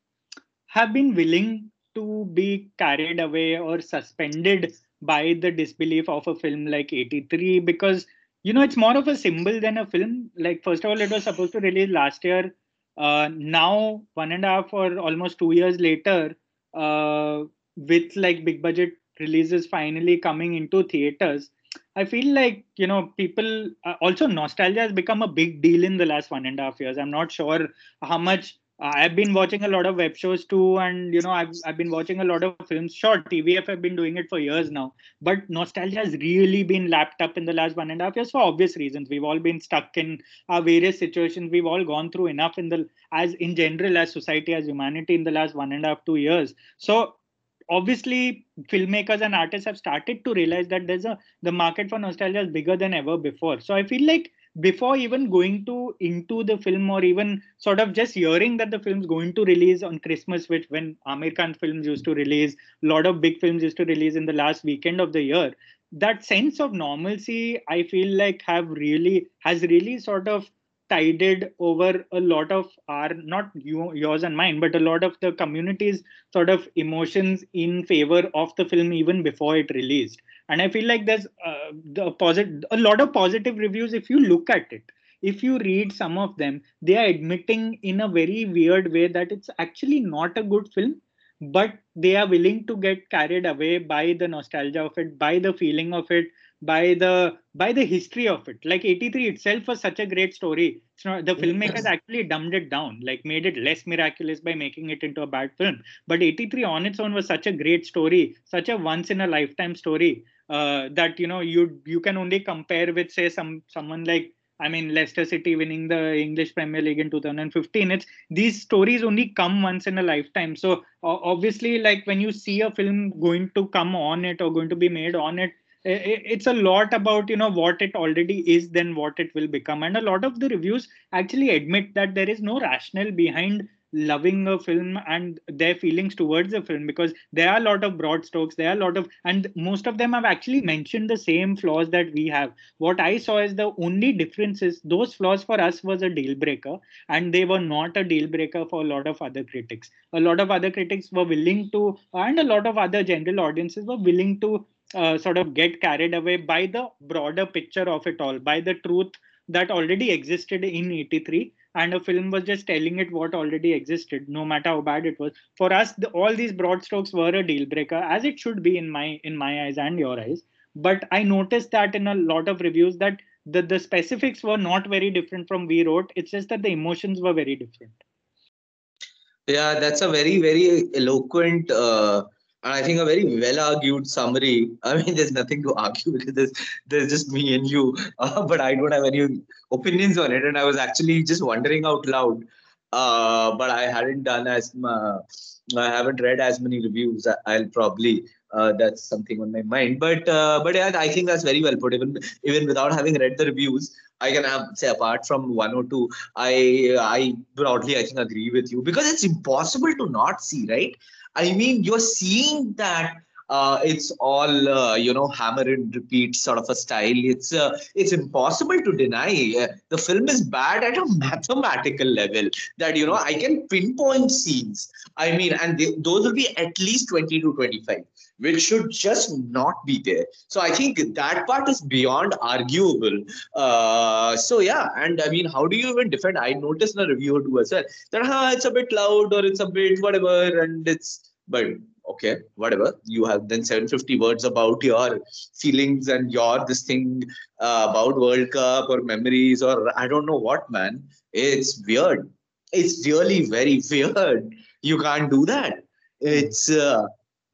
have been willing to be carried away or suspended by the disbelief of a film like 83 because you know it's more of a symbol than a film. Like first of all it was supposed to release last year. Uh, now one and a half or almost two years later uh, with like big budget releases finally coming into theaters I feel like you know people uh, also nostalgia has become a big deal in the last one and a half years. I'm not sure how much uh, I've been watching a lot of web shows too, and you know I've I've been watching a lot of films. Sure, TVF have been doing it for years now, but nostalgia has really been lapped up in the last one and a half years for obvious reasons. We've all been stuck in our various situations. We've all gone through enough in the as in general as society as humanity in the last one and a half two years. So obviously filmmakers and artists have started to realize that there's a the market for nostalgia is bigger than ever before. So i feel like before even going to into the film or even sort of just hearing that the film's going to release on christmas which when Aamir Khan films used to release a lot of big films used to release in the last weekend of the year that sense of normalcy i feel like have really has really sort of tided over a lot of our not you, yours and mine but a lot of the community's sort of emotions in favor of the film even before it released. And i feel like there's uh, the positive a lot of positive reviews if you look at it. If you read some of them they are admitting in a very weird way that it's actually not a good film but they are willing to get carried away by the nostalgia of it by the feeling of it by the by the history of it like 83 itself was such a great story it's not the filmmakers actually dumbed it down like made it less miraculous by making it into a bad film but 83 on its own was such a great story such a once in a lifetime story uh, that you know you you can only compare with say some someone like I mean, Leicester City winning the English Premier League in 2015. It's these stories only come once in a lifetime. So obviously, like when you see a film going to come on it or going to be made on it, it's a lot about you know what it already is then what it will become. And a lot of the reviews actually admit that there is no rationale behind loving a film and their feelings towards the film because there are a lot of broad strokes there are a lot of and most of them have actually mentioned the same flaws that we have. What i saw is the only difference is those flaws for us was a deal breaker and they were not a deal breaker for a lot of other critics. A lot of other critics were willing to and a lot of other general audiences were willing to uh, sort of get carried away by the broader picture of it all, by the truth that already existed in 83 and a film was just telling it what already existed no matter how bad it was. For us the, all these broad strokes were a deal breaker as it should be in my in my eyes and your eyes. But i noticed that in a lot of reviews that the, the specifics were not very different from we wrote. It's just that the emotions were very different. Yeah that's a very very eloquent uh, and I think a very well argued summary. I mean, there's nothing to argue because there's, there's just me and you, uh, but I don't have any opinions on it. And I was actually just wondering out loud, uh, but I hadn't done as uh, I haven't read as many reviews. I'll probably uh, that's something on my mind. But uh, but yeah, I think that's very well put. Even even without having read the reviews, I can have, say apart from one or two, I I broadly I think agree with you because it's impossible to not see, right? I mean, you're seeing that uh, it's all uh, you know hammer and repeat sort of a style. It's uh, it's impossible to deny. Uh, the film is bad at a mathematical level that you know i can pinpoint scenes. I mean and they, those will be at least 20 to 25 which should just not be there. So i think that part is beyond arguable. Uh, so yeah and i mean how do you even defend? I noticed in a review or two as well that huh, it's a bit loud or it's a bit whatever and it's but okay whatever. You have then 750 words about your feelings and your this thing uh, about world cup or memories or i don't know what man. It's weird. It's really very weird. You can't do that. It's uh,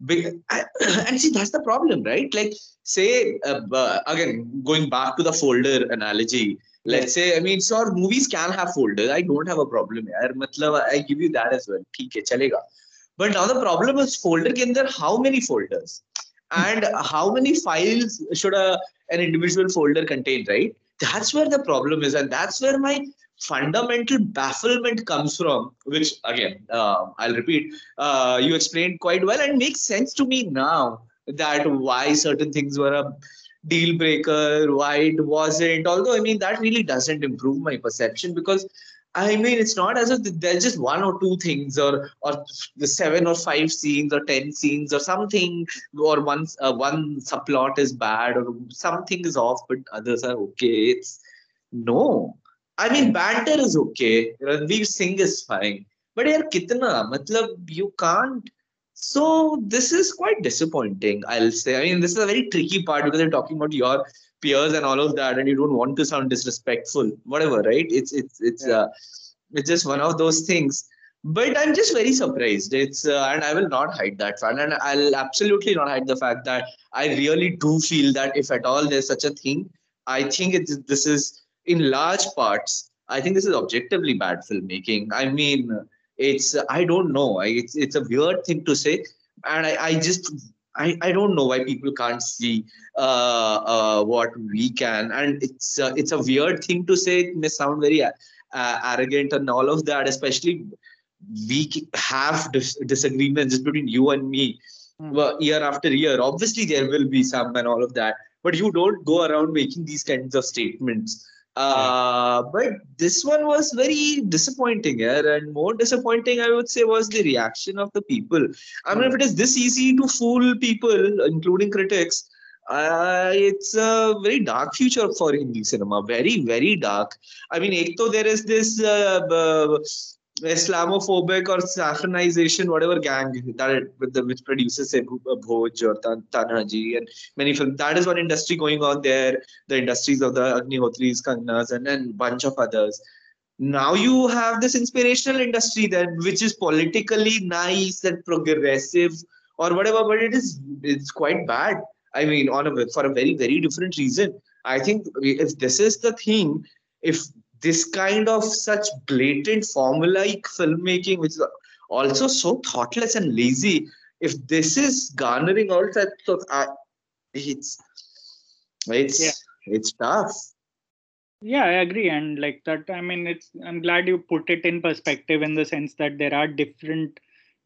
and see that's the problem right like say uh, again going back to the folder analogy let's say i mean sure movies can have folders i don't have a problem yaar. Matlab, i give you that as well theek hai chalega but now the problem is folder can there how many folders and how many files should a, an individual folder contain, right? That's where the problem is. And that's where my fundamental bafflement comes from, which again, uh, I'll repeat, uh, you explained quite well and makes sense to me now that why certain things were a deal breaker, why it wasn't. Although, I mean, that really doesn't improve my perception because I mean, it's not as if there's just one or two things, or or the seven or five scenes, or ten scenes, or something, or one uh, one subplot is bad, or something is off, but others are okay. It's no. I mean, banter is okay. Ranveer Singh is fine, but yaar, kitna? Matlab, you can't. So this is quite disappointing. I'll say. I mean, this is a very tricky part because they're talking about your peers and all of that and you don't want to sound disrespectful whatever right it's it's it's yeah. uh, it's just one of those things but i'm just very surprised it's uh, and i will not hide that fact and i'll absolutely not hide the fact that i really do feel that if at all there's such a thing i think it's this is in large parts i think this is objectively bad filmmaking i mean it's i don't know it's it's a weird thing to say and i, I just I, I don't know why people can't see uh, uh, what we can, and it's uh, it's a weird thing to say. It may sound very uh, arrogant and all of that. Especially we have dis- disagreements between you and me mm. year after year. Obviously, there will be some and all of that, but you don't go around making these kinds of statements. Uh, but this one was very disappointing, yeah? and more disappointing, I would say, was the reaction of the people. I mean, if it is this easy to fool people, including critics, uh, it's a very dark future for Hindi cinema. Very, very dark. I mean, ek to there is this uh, Islamophobic or saffronization, whatever gang that the which produces say uh, Bhuj or Tan, Tanhaji and many films. That is one industry going on there. The industries of the Agnihotris, Kangnas, and then bunch of others. Now you have this inspirational industry then, which is politically nice and progressive or whatever, but it is it's quite bad. I mean, on a for a very very different reason. I think if this is the thing, if this kind of such blatant formulaic filmmaking, which is also so thoughtless and lazy, if this is garnering all sorts of, uh, it's it's yeah. it's tough. Yeah, I agree, and like that. I mean, it's. I'm glad you put it in perspective in the sense that there are different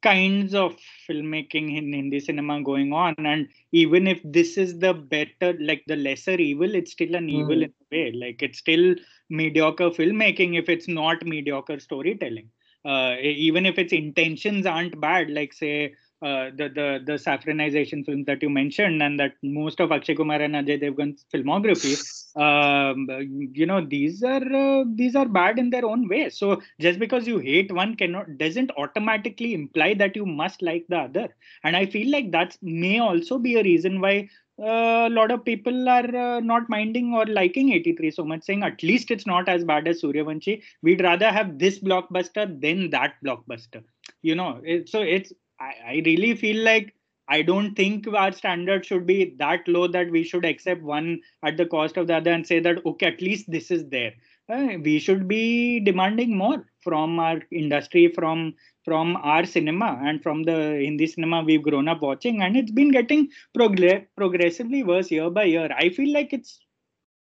kinds of filmmaking in Hindi cinema going on. And even if this is the better, like the lesser evil, it's still an mm. evil in a way. Like it's still mediocre filmmaking if it's not mediocre storytelling. Uh, even if its intentions aren't bad, like say uh, the the the saffronization films that you mentioned, and that most of Akshay Kumar and Ajay Devgan's filmography, um, you know, these are uh, these are bad in their own way. So just because you hate one cannot doesn't automatically imply that you must like the other. And I feel like that may also be a reason why a lot of people are uh, not minding or liking 83 so much, saying at least it's not as bad as Sooryavanshi. We'd rather have this blockbuster than that blockbuster. You know, it, so it's I, really feel like I don't think our standard should be that low that we should accept one at the cost of the other and say that okay, at least this is there. Uh, we should be demanding more from our industry, from from our cinema, and from the Hindi cinema we've grown up watching, and it's been getting progr- progressively worse year by year. I feel like it's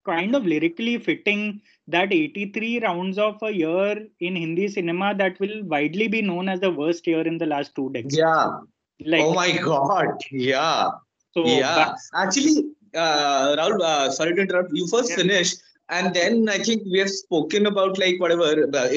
kind of lyrically fitting that 83 rounds of a year in Hindi cinema that will widely be known as the worst year in the last two decades. Yeah. Like, oh my God. Yeah. so yeah. Actually, uh, Rahul, uh, sorry to interrupt. You first Yeah. finish. And then I think we have spoken about like whatever.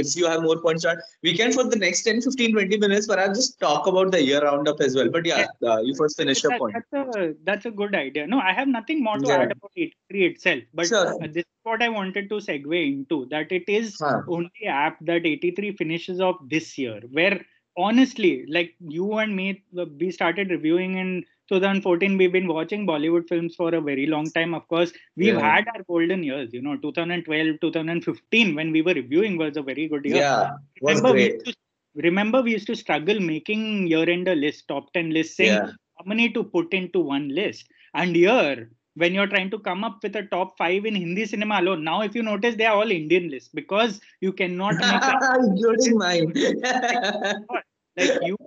If you have more points, on, we can for the next 10, 15, 20 minutes, but I'll just talk about the year roundup as well. But yeah, uh, you first finish your point. That's a that's a good idea. No, I have nothing more to Yeah. add about 83 itself. But Sure. uh, this is what I wanted to segue into. That it is Huh. only app that 83 finishes off this year, where honestly, like you and me, uh, we started reviewing in 2014. We've been watching Bollywood films for a very long time. Of course, we've Yeah. had our golden years. You know, 2012, 2015, when we were reviewing, was a very good year. Yeah, was remember, we great. used to, remember we used to struggle making year-ender list, top 10 lists, saying Yeah. how many to put into one list. And here, when you're trying to come up with a top five in Hindi cinema alone, now if you notice, they are all Indian lists because you cannot make Including mine. like you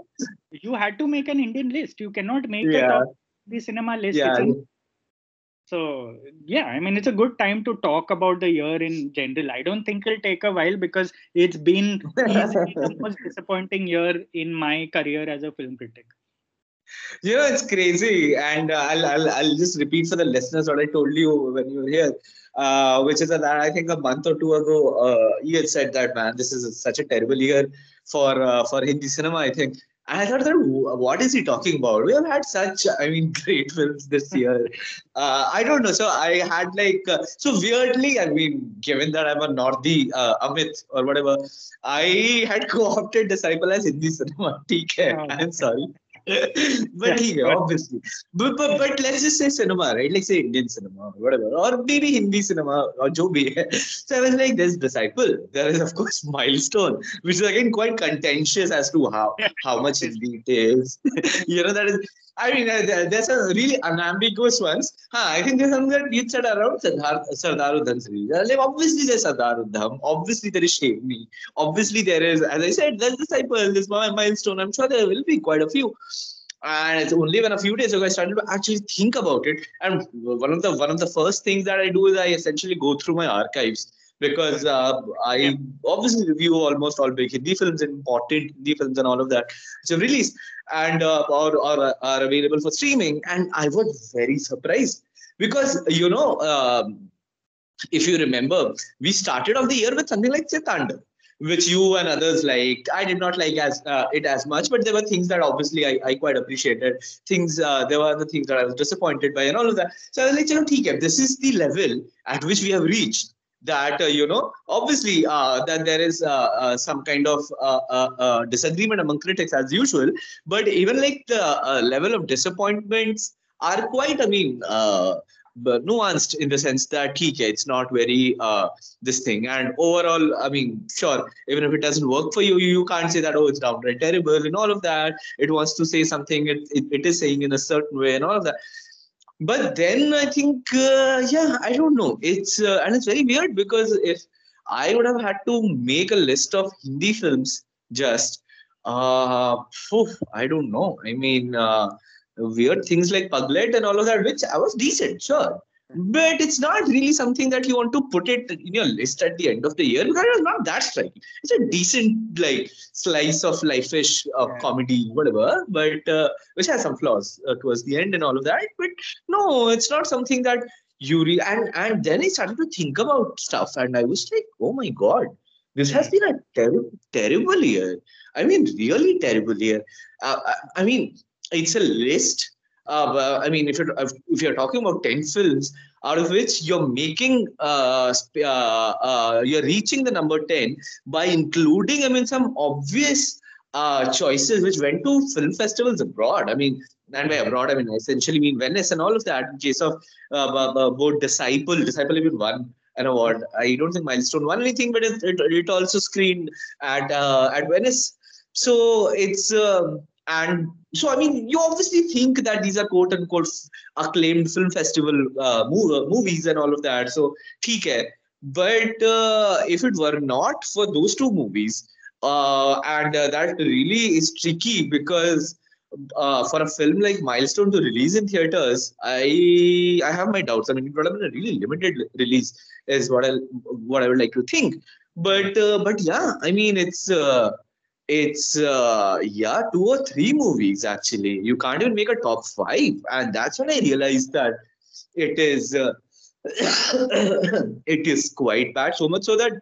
you had to make an Indian list. You cannot make a yeah. Hindi cinema list. Yeah. So yeah, I mean it's a good time to talk about the year in general. I don't think it'll take a while because it's been easily the most disappointing year in my career as a film critic. You know, it's crazy. And uh, I'll, I'll, I'll just repeat for the listeners what I told you when you were here, uh, which is that I think a month or two ago, uh, you had said that, man, this is such a terrible year for uh, for Hindi cinema, I think. And I thought that what is he talking about? We have had such, I mean, great films this year. Uh, I don't know. So I had like uh, so weirdly. I mean, given that I'm a Northi uh, Amit or whatever, I had co-opted Disciple as Hindi cinema. Okay, oh, I'm sorry. but yeah, yeah, obviously. But, but but let's just say cinema, right? Like say Indian cinema, or whatever, or maybe Hindi cinema or jo. So I was like, there's disciple. There is of course milestone, which is again quite contentious as to how how much it is. you know that is I mean, uh, there's a really unambiguous ones. Huh, I think there's something that you said around Sardar, Sardar. Uh, Like, obviously, there's Sardar Udham. Obviously, there is Sherni. Obviously, there is, as I said, there's Disciple, there's my Milestone. I'm sure there will be quite a few. And it's only when a few days ago I started to actually think about it. And one of the one of the first things that I do is I essentially go through my archives because uh, I obviously review almost all big Hindi films, important Hindi films, and all of that which have released and uh, are available for streaming. And I was very surprised because you know, um, if you remember, we started off the year with something like Chitanda. Which you and others liked. I did not like as uh, it as much, but there were things that obviously I, I quite appreciated. Things uh, there were the things that I was disappointed by, and all of that. So I was like, you know, this is the level at which we have reached that uh, you know obviously uh, that there is uh, uh, some kind of uh, uh, disagreement among critics as usual. But even like the level of disappointments are quite i mean nuanced in the sense that okay, it's not very this thing. And overall i mean sure even if it doesn't work for you you can't say that oh it's downright terrible and all of that. It wants to say something it, it, it is saying in a certain way and all of that but then I think, uh, yeah, I don't know. It's uh, and it's very weird because if I would have had to make a list of Hindi films, just uh, I don't know. I mean, uh, weird things like Pagglait and all of that, which I was decent, sure. But it's not really something that you want to put it in your list at the end of the year because it's not that striking. It's a decent like slice of life-ish uh, Yeah. comedy, whatever, but uh, which has some flaws uh, towards the end and all of that. But no, it's not something that you re- and and then I started to think about stuff, and I was like, oh my god, this has been a terrible, terrible year. I mean, really terrible year. Uh, I, I mean, it's a list. Uh, I mean, if you're if you're talking about ten films, out of which you're making uh, uh, uh, you're reaching the number ten by including, I mean, some obvious uh, choices which went to film festivals abroad. I mean, and by abroad, I mean I essentially mean Venice and all of that. In case of uh, both Disciple, Disciple even won an award. I don't think Milestone won anything, but it, it, it also screened at at Venice. So it's um and so I mean, you obviously think that these are quote unquote acclaimed film festival uh, uh movies and all of that. So, theek But uh, if it were not for those two movies, uh, and uh, that really is tricky because uh, for a film like Milestone to release in theaters, I I have my doubts. I mean, it would have been a really limited release, is what I what I would like to think. But uh, but yeah, I mean, it's it's uh, yeah, two or three movies actually. You can't even make a top five, and that's when I realized that it is uh, it is quite bad. So much so that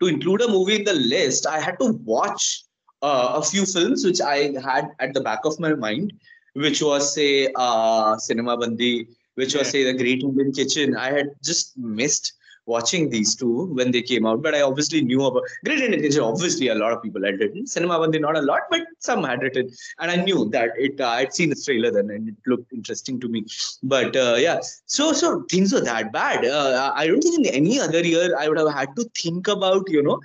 to include a movie in the list, I had to watch uh, a few films which I had at the back of my mind, which was say uh, Cinema Bandi, which was say the Great Indian Kitchen. I had just missed watching these two when they came out, but I obviously knew about Great Indian Kitchen. Obviously, a lot of people had written Cinema Bandi, not a lot, but some had written, and I knew that it. Uh, I'd seen the trailer then, and it looked interesting to me. But uh, yeah, so so things were that bad. Uh, I don't think in any other year I would have had to think about you know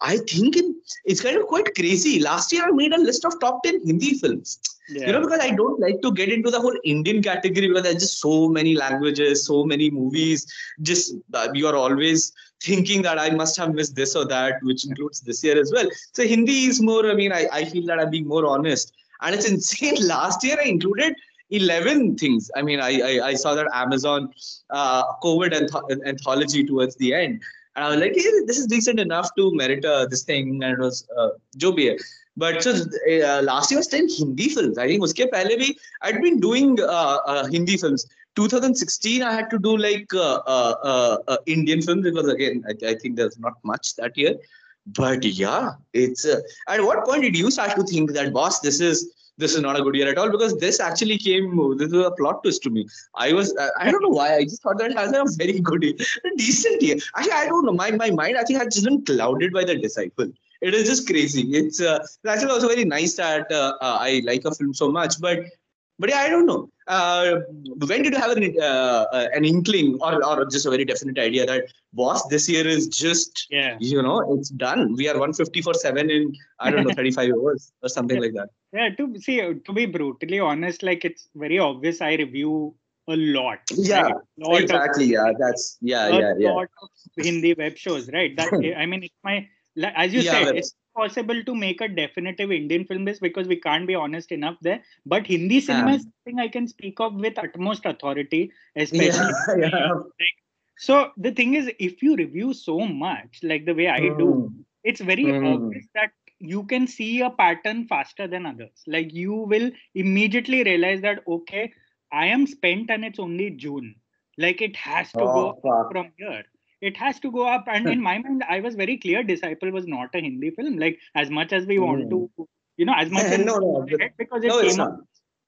I think in, it's kind of quite crazy. Last year, I made a list of top 10 Hindi films. Yeah. You know, because I don't like to get into the whole Indian category because there's just so many languages, so many movies. Just uh, you are always thinking that I must have missed this or that, which includes this year as well. So Hindi is more, I mean, I, I feel that I'm being more honest. And it's insane. Last year, I included 11 things. I mean, I I, I saw that Amazon uh, COVID anth- anthology towards the end. And I was like, hey, this is decent enough to merit uh, this thing. And it was uh, jo But so uh, last year was 10 Hindi films. I think uske pehle bhi, I'd been doing uh, uh, Hindi films. 2016, I had to do like Indian films because again, I, I, think there's not much that year. But yeah, it's at what point did you start to think that, boss, this is this is not a good year at all because this actually came this was a plot twist to me i was i don't know why i just thought that has a very good year a decent year actually i don't know my, my mind i think has just been clouded by the disciple it is just crazy it's uh, actually also very nice that uh, uh, i like a film so much but but yeah, I don't know. Uh, when did you have an, uh, uh, an inkling or, or just a very definite idea that boss this year is just yeah you know it's done. We are 150 for seven in I don't know 35 hours or something yeah. like that. Yeah, to see to be brutally honest, like it's very obvious. I review a lot. Yeah, right? lot exactly. Of, yeah, that's yeah, yeah, yeah. lot of Hindi web shows, right? That I mean, it's my as you yeah, said, it's possible to make a definitive Indian film list because we can't be honest enough there. But Hindi cinema yeah. is something I can speak of with utmost authority, especially. Yeah, yeah. Like, so the thing is, if you review so much, like the way I mm. do, it's very mm. obvious that you can see a pattern faster than others. Like you will immediately realize that okay, I am spent and it's only June. Like it has to oh, go fuck. from here it has to go up. And in my mind i was very clear disciple was not a hindi film. Like as much as we want to hmm. you know as much as no, no, because it no, came out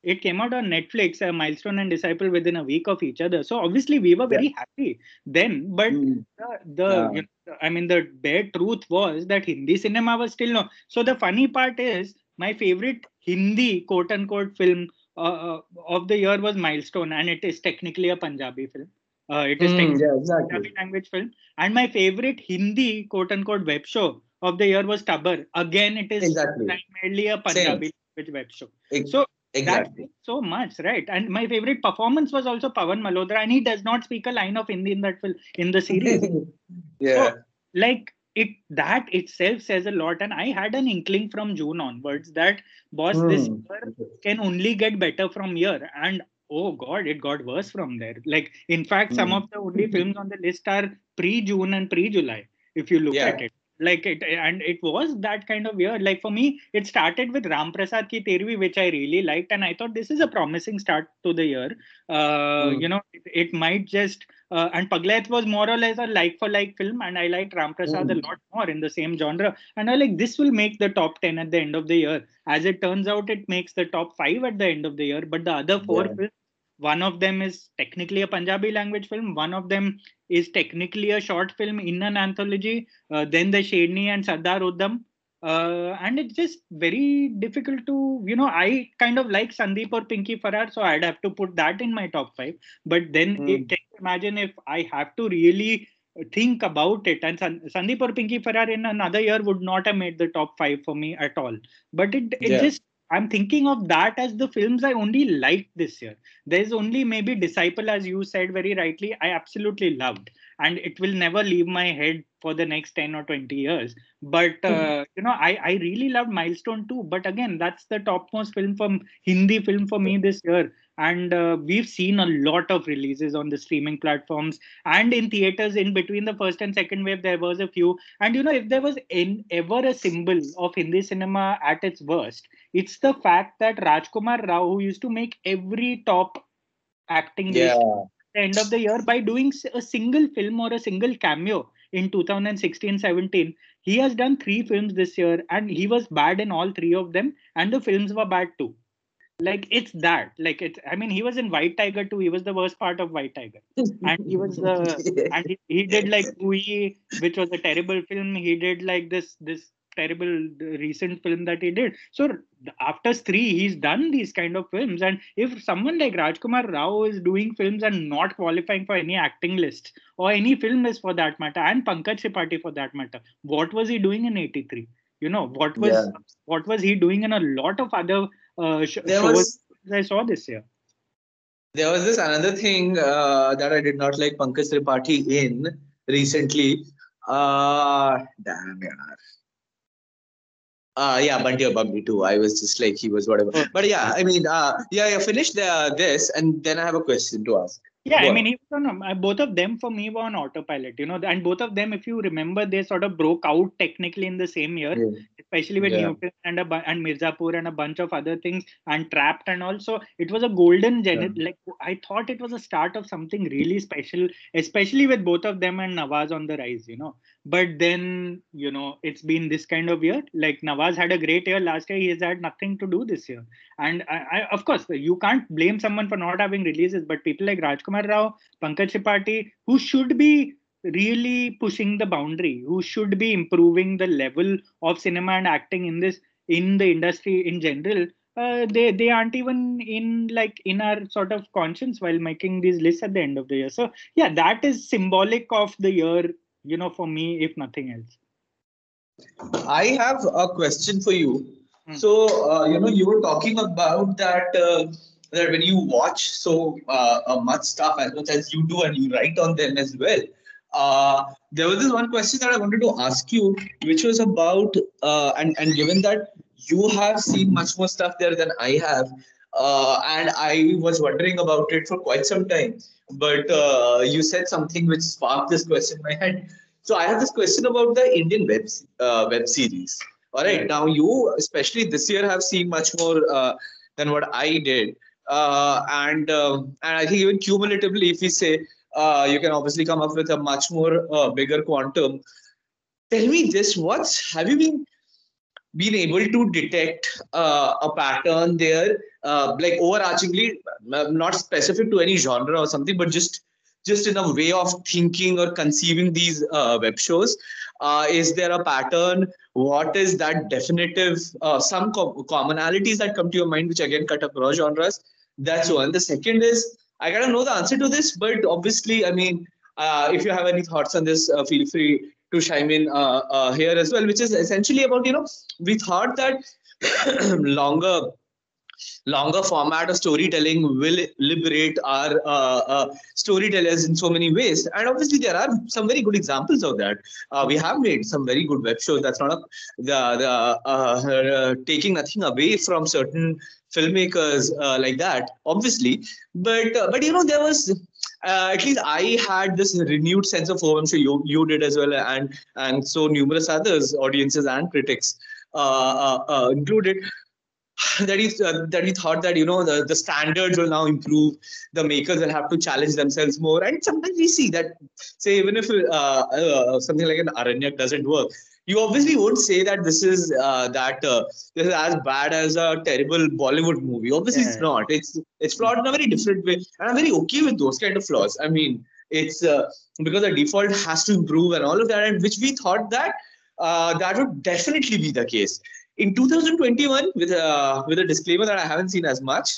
it came out on netflix a milestone and disciple within a week of each other. So obviously we were very yeah. happy then. But mm. the, the yeah. you know, i mean the bare truth was that hindi cinema was still no. So the funny part is my favorite hindi quote unquote film uh, uh, of the year was milestone. And it is technically a punjabi film uh, it is mm, yeah, exactly. language film. And my favorite Hindi quote unquote web show of the year was Tabbar. Again, it is exactly. primarily a Punjabi language web show. So exactly. so much, right? And my favorite performance was also Pawan Malhotra, and he does not speak a line of Hindi in that film in the series. yeah. So, like it that itself says a lot and i had an inkling from june onwards that boss mm. this hmm. year can only get better from here and oh god it got worse from there like in fact some hmm. of the only films on the list are pre-june and pre-july if you look yeah. at it like it and it was that kind of year like for me it started with ram prasad ki tervi which i really liked and i thought this is a promising start to the year uh, mm. you know it, it might just uh, and Pagglait was more or less a like for like film, and I liked Ram Prasad mm. a lot more in the same genre. And I like this will make the top 10 at the end of the year. As it turns out, it makes the top five at the end of the year. But the other four yeah. films one of them is technically a Punjabi language film. One of them is technically a short film in an anthology. Uh, then the Sherni and Sardar Udham. Uh, and it's just very difficult to, you know, I kind of like Sandeep or Pinky Faraar, so I'd have to put that in my top five. But then mm. it, imagine if I have to really think about it and Sandeep or Pinky Faraar in another year would not have made the top five for me at all. But it, it yeah. just I'm thinking of that as the films I only liked this year. There's only maybe Disciple, as you said very rightly, I absolutely loved, and it will never leave my head for the next 10 or 20 years. But uh, mm-hmm. you know, I I really loved Milestone too. But again, that's the topmost film from Hindi film for me this year and uh, we've seen a lot of releases on the streaming platforms and in theaters in between the first and second wave there was a few and you know if there was in, ever a symbol of hindi cinema at its worst it's the fact that rajkumar rao who used to make every top acting yeah. list at the end of the year by doing a single film or a single cameo in 2016-17 he has done three films this year and he was bad in all three of them and the films were bad too like it's that. Like it's i mean he was in white tiger too. He was the worst part of white tiger. And he was uh, and he, he did like Roohi, which was a terrible film. He did like this this terrible recent film that he did. So after three he's done these kind of films. And if someone like rajkumar rao is doing films and not qualifying for any acting list or any film list for that matter and pankaj tripathi for that matter what was he doing in 83 you know what was yeah. what was he doing in a lot of other uh, sh- there was, I saw this year. There was this another thing uh, that I did not like Pankaj Tripathi in recently. Uh, damn, yeah. Uh, yeah, Bunty or Babli too. I was just like, he was whatever. Oh. But yeah, I mean, uh, yeah, I finished the, this and then I have a question to ask. Yeah, I mean, on, uh, both of them for me were on autopilot, you know, and both of them, if you remember, they sort of broke out technically in the same year, yeah. Especially with yeah. Newton and a, and Mirzapur and a bunch of other things and Trapped and also it was a golden. Yeah. Like I thought it was a start of something really special, especially with both of them and Nawaz on the rise, you know. But then, you know, it's been this kind of year. Like Nawaz had a great year last year. He has had nothing to do this year, and I, I, of course, you can't blame someone for not having releases, but people like Rajkumar Rao, Pankaj Tripathi, who should be really pushing the boundary, who should be improving the level of cinema and acting in this in the industry in general. Uh, they they aren't even in like in our sort of conscience while making these lists at the end of the year. So yeah, that is symbolic of the year, you know, for me, if nothing else. I have a question for you. Hmm. So uh, you know, you were talking about that. Uh, that when you watch so uh, uh, much stuff as much as you do and you write on them as well uh, there was this one question that i wanted to ask you which was about uh, and and given that you have seen much more stuff there than i have uh, and i was wondering about it for quite some time but uh, you said something which sparked this question in my head. So i have this question about the indian web web series. All right now you especially this year have seen much more than what i did. Uh, and uh, and I think even cumulatively, if we say uh, you can obviously come up with a much more uh, bigger quantum. Tell me this: What's have you been been able to detect uh, a pattern there, uh, like overarchingly, not specific to any genre or something, but just just in a way of thinking or conceiving these web shows? is there a pattern? What is that definitive? some co- commonalities that come to your mind, which again cut across genres that's one. The second is I gotta know the answer to this, but obviously, I mean, uh, if you have any thoughts on this, uh, feel free to chime in uh, uh here as well. Which is essentially about you know we thought that longer longer format of storytelling will liberate our uh, uh, storytellers in so many ways and obviously there are some very good examples of that uh, we have made some very good web shows that's not a, the, the uh, uh, taking nothing away from certain filmmakers uh, like that obviously but but you know there was uh, at least I had this renewed sense of hope. I'm sure you you did as well, and and so numerous others, audiences and critics uh, uh, included. that he uh, that he thought that you know the, the standards will now improve the makers will have to challenge themselves more and sometimes we see that say even if uh, uh, something like an aranyak doesn't work you obviously won't say that this is uh, that uh, this is as bad as a terrible bollywood movie obviously yeah. it's not it's it's flawed in a very different way and i'm very okay with those kind of flaws i mean it's uh, because the default has to improve and all of that and which we thought that that would definitely be the case in 2021, with a with a disclaimer that I haven't seen as much,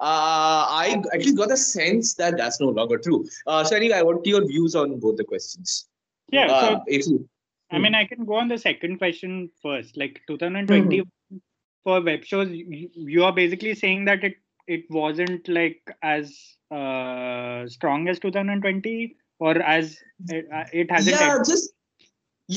uh, I at least got a sense that that's no longer true. Uh, so anyway, I want your views on both the questions. Yeah. Uh, so, if you, I mean, I can go on the second question first. Like 2020, mm-hmm. for web shows, you, you are basically saying that it it wasn't like as uh, strong as 2020 or as it, uh, it hasn't. Yeah, just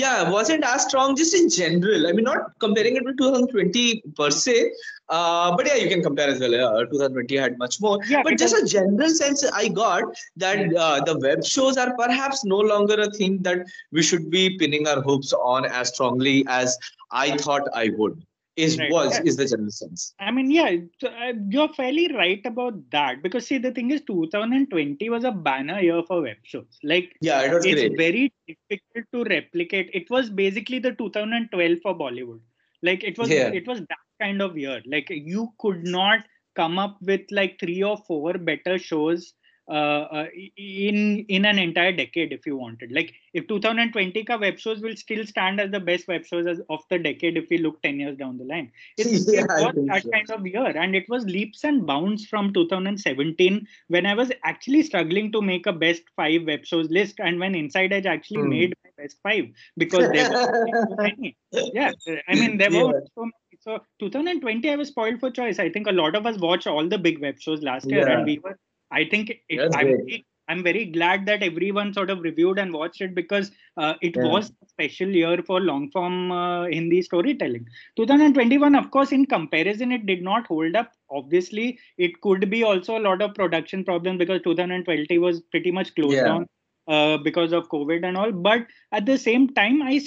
yeah wasn't as strong just in general. I mean not comparing it with 2020 per se uh, but yeah you can compare as well yeah, 2020 had much more. Yeah, but just a general sense i got that uh, the web shows are perhaps no longer a thing that we should be pinning our hopes on as strongly as i thought i would is Right, was yeah. is the general sense I mean, yeah, uh, you're fairly right about that because see, the thing is, 2020 was a banner year for web shows. Like, yeah it was it's great very difficult to replicate. It was basically the 2012 for Bollywood. Like, it was Yeah. it was that kind of year. Like, you could not come up with like three or four better shows uh, uh, in in an entire decade if you wanted. Like, if 2020 ka web shows will still stand as the best web shows as, of the decade if we look 10 years down the line. It's, Yeah, it was that so. kind of year, and it was leaps and bounds from 2017 when I was actually struggling to make a best five web shows list, and when Inside Edge actually Hmm. made my best five because there were so many. Yeah, I mean there were so many. So 2020, I was spoiled for choice. I think a lot of us watched all the big web shows last year, and we were. I think it, I'm, very- I'm very glad that everyone sort of reviewed and watched it because uh, it Yeah. was a special year for long form uh, Hindi storytelling. 2021, of course, in comparison, it did not hold up. Obviously, it could be also a lot of production problems because 2020 was pretty much closed Yeah. down uh, because of COVID and all. But at the same time, I,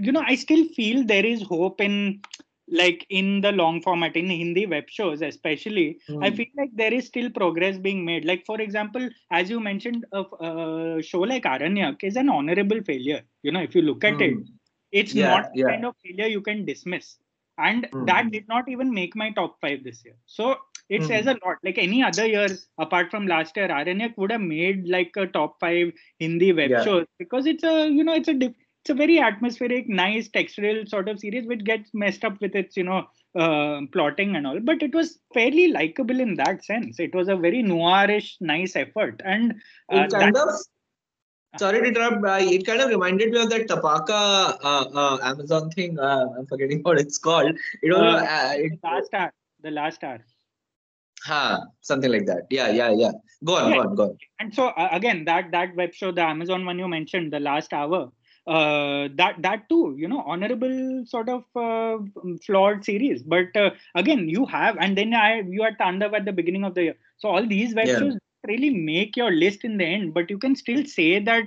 you know, I still feel there is hope in, like, in the long format in Hindi web shows, especially. I Hmm. feel like there is still progress being made. Like, for example, as you mentioned, a uh, show like Aranyak is an honorable failure. You know, if you look at it, Hmm. it's Yeah, not yeah. kind of failure you can dismiss and Hmm. that did not even make my top five this year so it Hmm. says a lot like any other year apart from last year Aranyak would have made like a top five hindi web Yeah. shows because it's a you know it's a diff- it's a very atmospheric nice textural sort of series which gets messed up with its you know uh, plotting and all. But it was fairly likable in that sense. It was a very noirish nice effort. And uh, it kind of sorry to interrupt uh, it kind of reminded me of that tapaka uh, uh, amazon thing uh, i'm forgetting what it's called. It was Uh, it, the last hour the last hour. Huh, something like that. Yeah yeah yeah. Go on Yeah. go on go on. And so uh, again that that web show the amazon one you mentioned the last hour uh that that too you know honorable sort of uh, flawed series but uh, again you have and then i you had tandav at the beginning of the year so all these web Yeah. shows really make your list in the end but you can still say that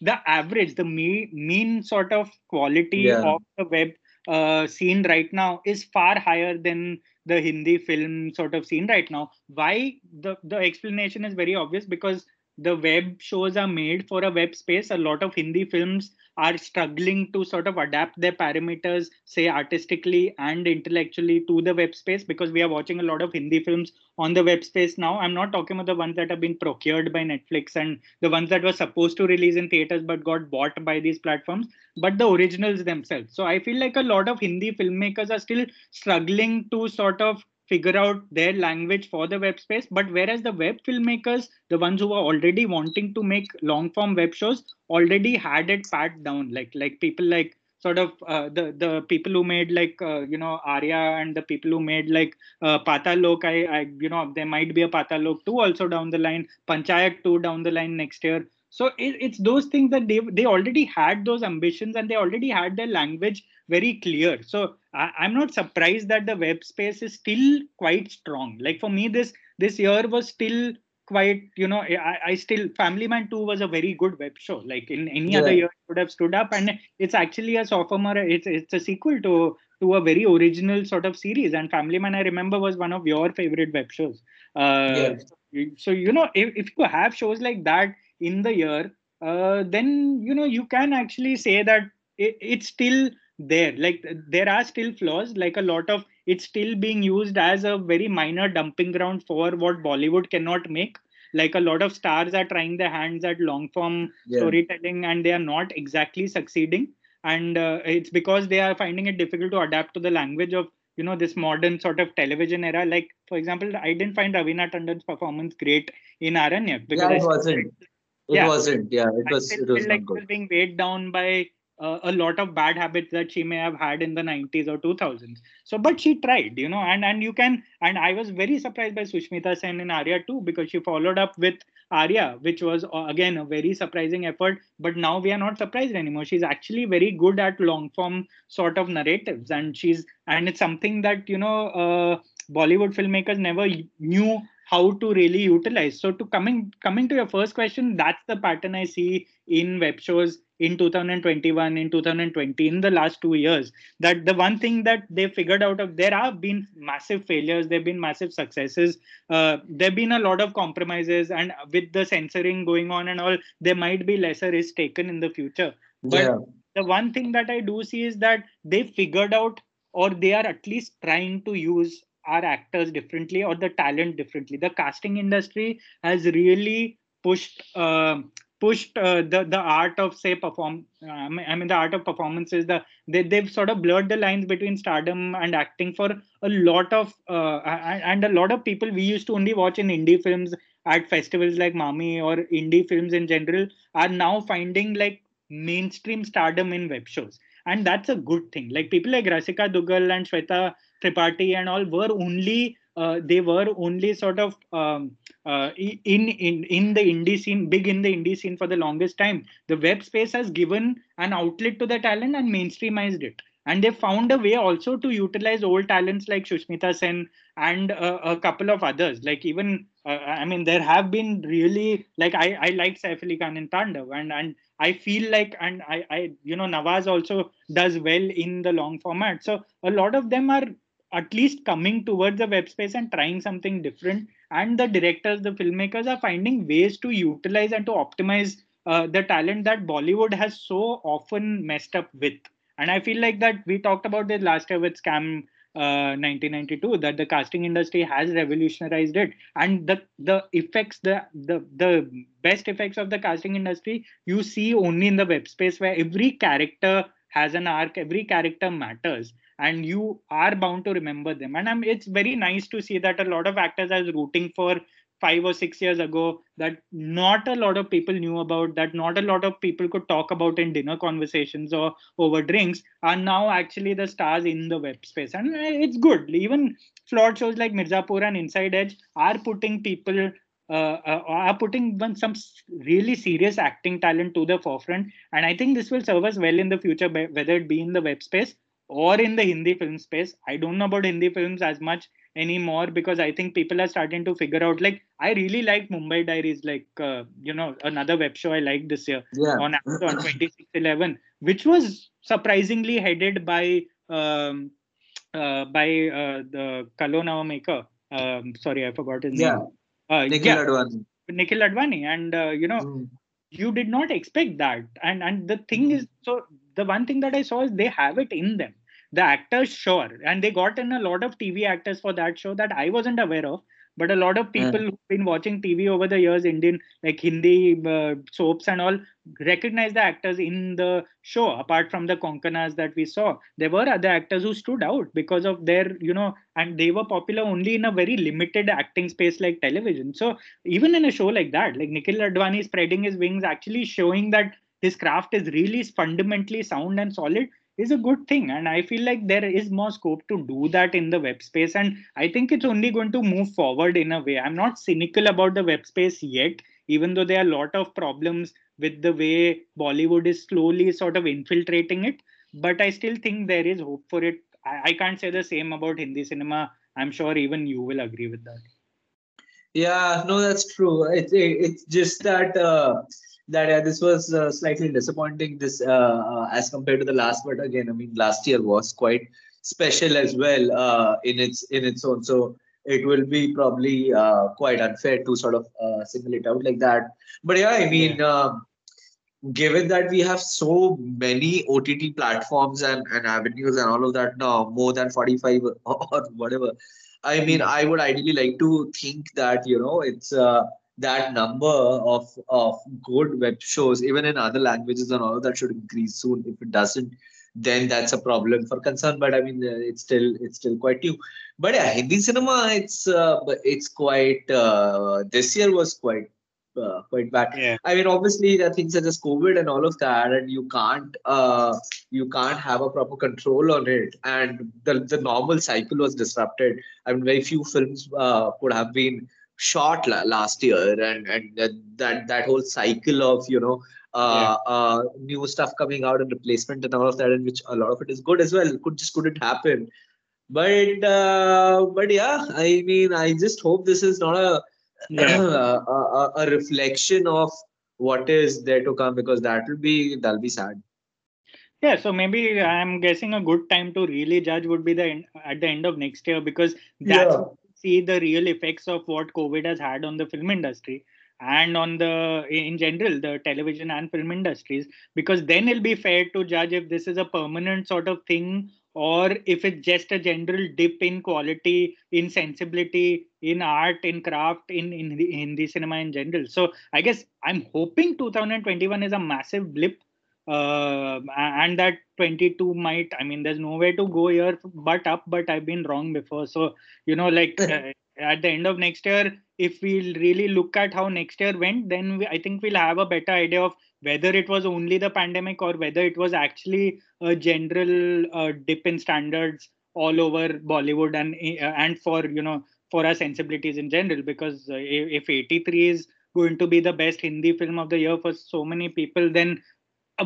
the average the me- mean sort of quality Yeah. of the web uh, scene right now is far higher than the hindi film sort of scene right now why the the explanation is very obvious because the web shows are made for a web space. A lot of Hindi films are struggling to sort of adapt their parameters, say artistically and intellectually, to the web space because we are watching a lot of Hindi films on the web space now. I'm not talking about the ones that have been procured by Netflix and the ones that were supposed to release in theaters but got bought by these platforms, but the originals themselves. So I feel like a lot of Hindi filmmakers are still struggling to sort of figure out their language for the web space. But whereas the web filmmakers the ones who are already wanting to make long form web shows already had it pat down. Like like people like sort of uh, the the people who made like uh, you know Arya and the people who made like uh, Paatal Lok. I, I you know there might be a Paatal Lok 2 also down the line Panchayat 2 down the line next year. So it, it's those things that they they already had those ambitions and they already had their language very clear. So I, i'm not surprised that the web space is still quite strong. Like for me this this year was still quite you know i, I still family man 2 was a very good web show. Like in any other year it would have stood up. And it's actually a sophomore it's it's a sequel to to a very original sort of series. And family man i remember was one of your favorite web shows. Uh Yeah. so, so you know if, if you have shows like that in the year uh, then you know you can actually say that it, it's still there. Like there are still flaws like a lot of it's still being used as a very minor dumping ground for what bollywood cannot make. Like a lot of stars are trying their hands at long form Yeah. storytelling and they are not exactly succeeding. And uh, it's because they are finding it difficult to adapt to the language of you know this modern sort of television era. Like for example i didn't find raveena tandon's performance great in aranyak because yeah it wasn't. It Yeah. wasn't. Yeah it was it was like it good. was being weighed down by uh, a lot of bad habits that she may have had in the 90s or 2000s so but she tried you know and and you can and i was very surprised by sushmita sen in arya too because she followed up with arya which was uh, again a very surprising effort but now we are not surprised anymore. She's actually very good at long form sort of narratives and she's and it's something that you know uh, bollywood filmmakers never knew how to really utilize. So to coming coming to your first question that's the pattern i see in web shows in 2021 in 2020 in the last two years. That the one thing that they figured out of there have been massive failures there have been massive successes uh, there have been a lot of compromises and with the censoring going on and all there might be lesser risk taken in the future. But yeah. the one thing that i do see is that they figured out or they are at least trying to use our actors differently or the talent differently. The casting industry has really pushed uh, pushed uh, the the art of say perform uh, I mean the art of performance is the they, they've sort of blurred the lines between stardom and acting for a lot of uh, and a lot of people we used to only watch in indie films at festivals like Mami or indie films in general are now finding like mainstream stardom in web shows. And that's a good thing. Like people like Rasika Duggal and Shweta Tripathi and all were only uh, they were only sort of um, uh, in in in the indie scene, big in the indie scene for the longest time. The web space has given an outlet to the talent and mainstreamized it. And they found a way also to utilize old talents like Sushmita Sen and uh, a couple of others. Like even, uh, I mean, there have been really like I I like Saif Ali Khan in Tandav, and and I feel like and I I you know Nawaz also does well in the long format. So a lot of them are at least coming towards the web space and trying something different. And the directors the filmmakers are finding ways to utilize and to optimize uh, the talent that bollywood has so often messed up with. And i feel like that we talked about this last year with scam uh, 1992 that the casting industry has revolutionized it. And the the effects the the the best effects of the casting industry you see only in the web space where every character has an arc every character matters and you are bound to remember them. And I'm, it's very nice to see that a lot of actors are rooting for five or six years ago that not a lot of people knew about that not a lot of people could talk about in dinner conversations or over drinks are now actually the stars in the web space. And it's good. Even flawed shows like mirzapur and inside edge are putting people uh, uh, are putting some really serious acting talent to the forefront. And i think this will serve us well in the future whether it be in the web space or in the Hindi film space. I don't know about Hindi films as much anymore because I think people are starting to figure out. Like, I really like Mumbai Diaries, like, uh, you know, another web show I liked this year yeah. on Amazon 2611, which was surprisingly headed by um, uh, by uh, the Kal Ho maker. Um, sorry, I forgot his yeah. name. Uh, Nikhil yeah, Advani. Nikhil Advani. And, uh, you know, mm. you did not expect that. And, and the thing mm. is, so the one thing that I saw is they have it in them the actors sure. And they got in a lot of tv actors for that show that i wasn't aware of. But a lot of people yeah. who've been watching tv over the years indian like hindi uh, soaps and all recognize the actors in the show apart from the konkonas that we saw. There were other actors who stood out because of their you know and they were popular only in a very limited acting space like television. So even in a show like that like nikhil advani spreading his wings actually showing that his craft is really fundamentally sound and solid is a good thing and i feel like there is more scope to do that in the web space and i think it's only going to move forward in a way. I'm not cynical about the web space yet even though there are a lot of problems with the way bollywood is slowly sort of infiltrating it but i still think there is hope for it. I, I can't say the same about hindi cinema. I'm sure even you will agree with that. Yeah no that's true. It's it's just that uh, that yeah, this was uh, slightly disappointing. This uh, uh, as compared to the last but again i mean last year was quite special as well uh, in its in its own. So it will be probably uh, quite unfair to sort of uh, single it out like that. But yeah i mean. Um, given that we have so many ott platforms and, and avenues and all of that now more than 45 or whatever i mean i would ideally like to think that you know it's that number of of good web shows, even in other languages and all that, should increase soon. If it doesn't, then that's a problem for concern. But I mean, uh, it's still it's still quite new. But yeah, Hindi cinema, it's uh, it's quite uh, this year was quite uh, quite bad. Yeah. I mean, obviously, there are things such as COVID and all of that, and you can't uh, you can't have a proper control on it, and the the normal cycle was disrupted. I mean, very few films uh, could have been shot la- last year, and and that, that whole cycle of you know uh, uh, new stuff coming out and replacement and all of that, and which a lot of it is good as well. Could just couldn't happen. But uh, but yeah, I mean, I just hope this is not a Yeah. a, a, a reflection of what is there to come because that will be that'll be sad. Yeah, so maybe I'm guessing a good time to really judge would be the end, at the end of next year because that's Yeah. See the real effects of what COVID has had on the film industry and on the in general the television and film industries because then it'll be fair to judge if this is a permanent sort of thing or if it's just a general dip in quality in sensibility in art in craft in in the hindi cinema in general. So i guess i'm hoping 2021 is a massive blip uh, and that 22 might i mean there's nowhere to go here but up but i've been wrong before. So you know like uh, at the end of next year if we'll really look at how next year went then we, i think we'll have a better idea of whether it was only the pandemic or whether it was actually a general uh, dip in standards all over bollywood and uh, and for you know for our sensibilities in general. Because uh, if, if 83 is going to be the best hindi film of the year for so many people then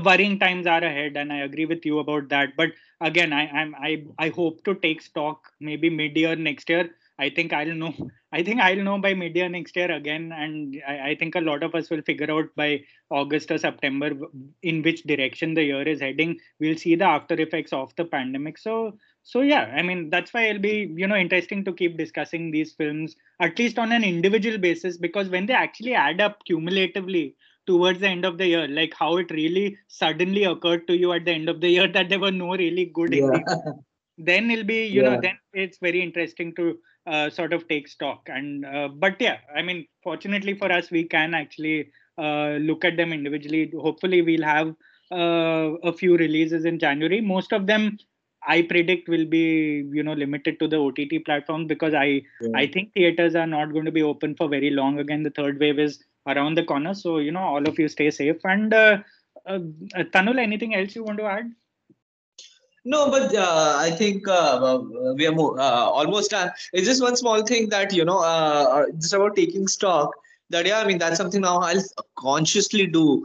worrying times are ahead and i agree with you about that. But again i i'm i i hope to take stock maybe mid year next year. I think i'll know i think i'll know by mid year next year again and I, I think a lot of us will figure out by august or september in which direction the year is heading. We'll see the after effects of the pandemic. So so yeah i mean that's why it'll be you know interesting to keep discussing these films at least on an individual basis because when they actually add up cumulatively towards the end of the year like how it really suddenly occurred to you at the end of the year that there were no really good Yeah. Then it'll be you know then it's very interesting to uh, sort of take stock. And uh, but yeah i mean fortunately for us we can actually uh, look at them individually. Hopefully we'll have uh, a few releases in january. Most of them i predict will be you know limited to the ott platform because i I think theaters are not going to be open for very long. Again, the third wave is around the corner. So, you know, all of you stay safe. And uh, uh, uh, Tanul, anything else you want to add? No, but uh, I think uh, uh, we are mo- uh, almost done. It's just one small thing that you know, uh, uh, just about taking stock. That yeah, I mean that's something now I'll consciously do,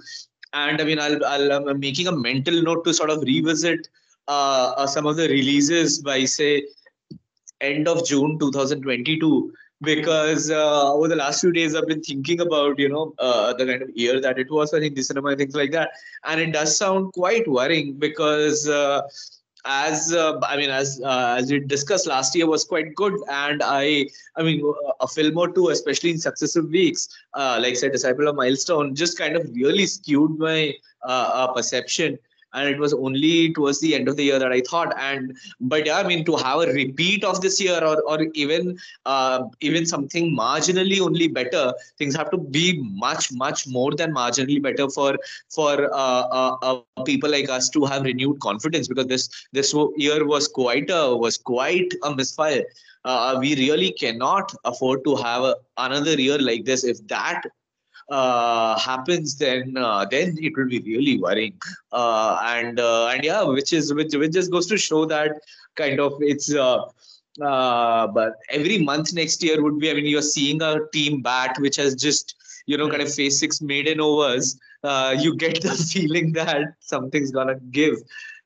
and I mean I'll, I'll I'm making a mental note to sort of revisit uh, some of the releases by say end of June 2022 because uh, over the last few days I've been thinking about you know uh, the kind of year that it was for Hindi cinema and things like that, and it does sound quite worrying because. Uh, as uh, I mean, as uh, as we discussed last year was quite good, and I I mean a film or two, especially in successive weeks, uh, like say Disciple of Milestone, just kind of really skewed my perception. And it was only towards the end of the year that I thought. And but yeah, I mean to have a repeat of this year, or or even uh, even something marginally only better, things have to be much much more than marginally better for for uh, uh, uh, people like us to have renewed confidence because this this year was quite a was quite a misfire. Uh, we really cannot afford to have a, another year like this. If that uh, happens, then uh, then it will be really worrying. Uh, and uh, and yeah, which is which which just goes to show that kind of it's. Uh, uh, but every month next year would be. I mean, you're seeing a team bat which has just you know kind of face six maiden overs. Uh, you get the feeling that something's gonna give.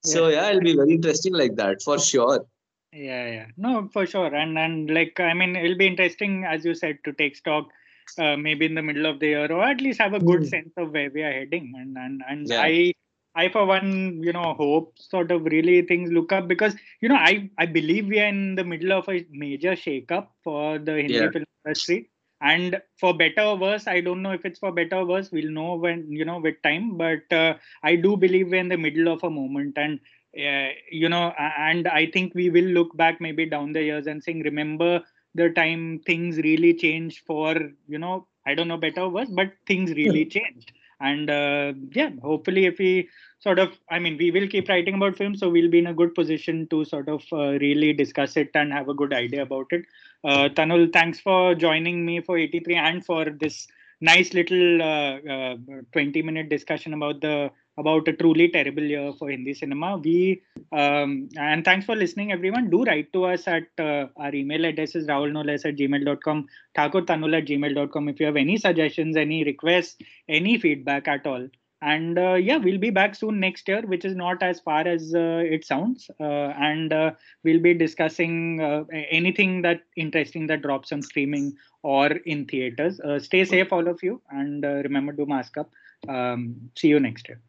So yeah, it'll be very interesting like that for sure. Yeah, yeah. No, for sure. And and like I mean, it'll be interesting, as you said, to take stock uh, maybe in the middle of the year or at least have a good Mm. sense of where we are heading. And and and Yeah. I I for one, you know, hope sort of really things look up because you know I I believe we are in the middle of a major shakeup for the Hindi Yeah. film industry. And for better or worse, I don't know if it's for better or worse. We'll know when you know with time. But uh, I do believe we're in the middle of a moment, and uh, you know, and I think we will look back maybe down the years and saying, remember the time things really changed for you know, I don't know better or worse, but things really changed. And uh, yeah, hopefully, if we sort of, I mean, we will keep writing about films, so we'll be in a good position to sort of uh, really discuss it and have a good idea about it. Uh, Tanul, thanks for joining me for 83 and for this nice little uh, uh, 20 minute discussion about the about a truly terrible year for Hindi cinema. We um, and thanks for listening, everyone. Do write to us at uh, our email address is rahulnoles at gmail.com, thakurtanul at gmail.com. If you have any suggestions, any requests, any feedback at all. And uh, yeah, we'll be back soon next year, which is not as far as uh, it sounds. Uh, and uh, we'll be discussing uh, anything that interesting that drops on streaming or in theaters. stay safe, all of you, and remember to mask up. Um, see you next year.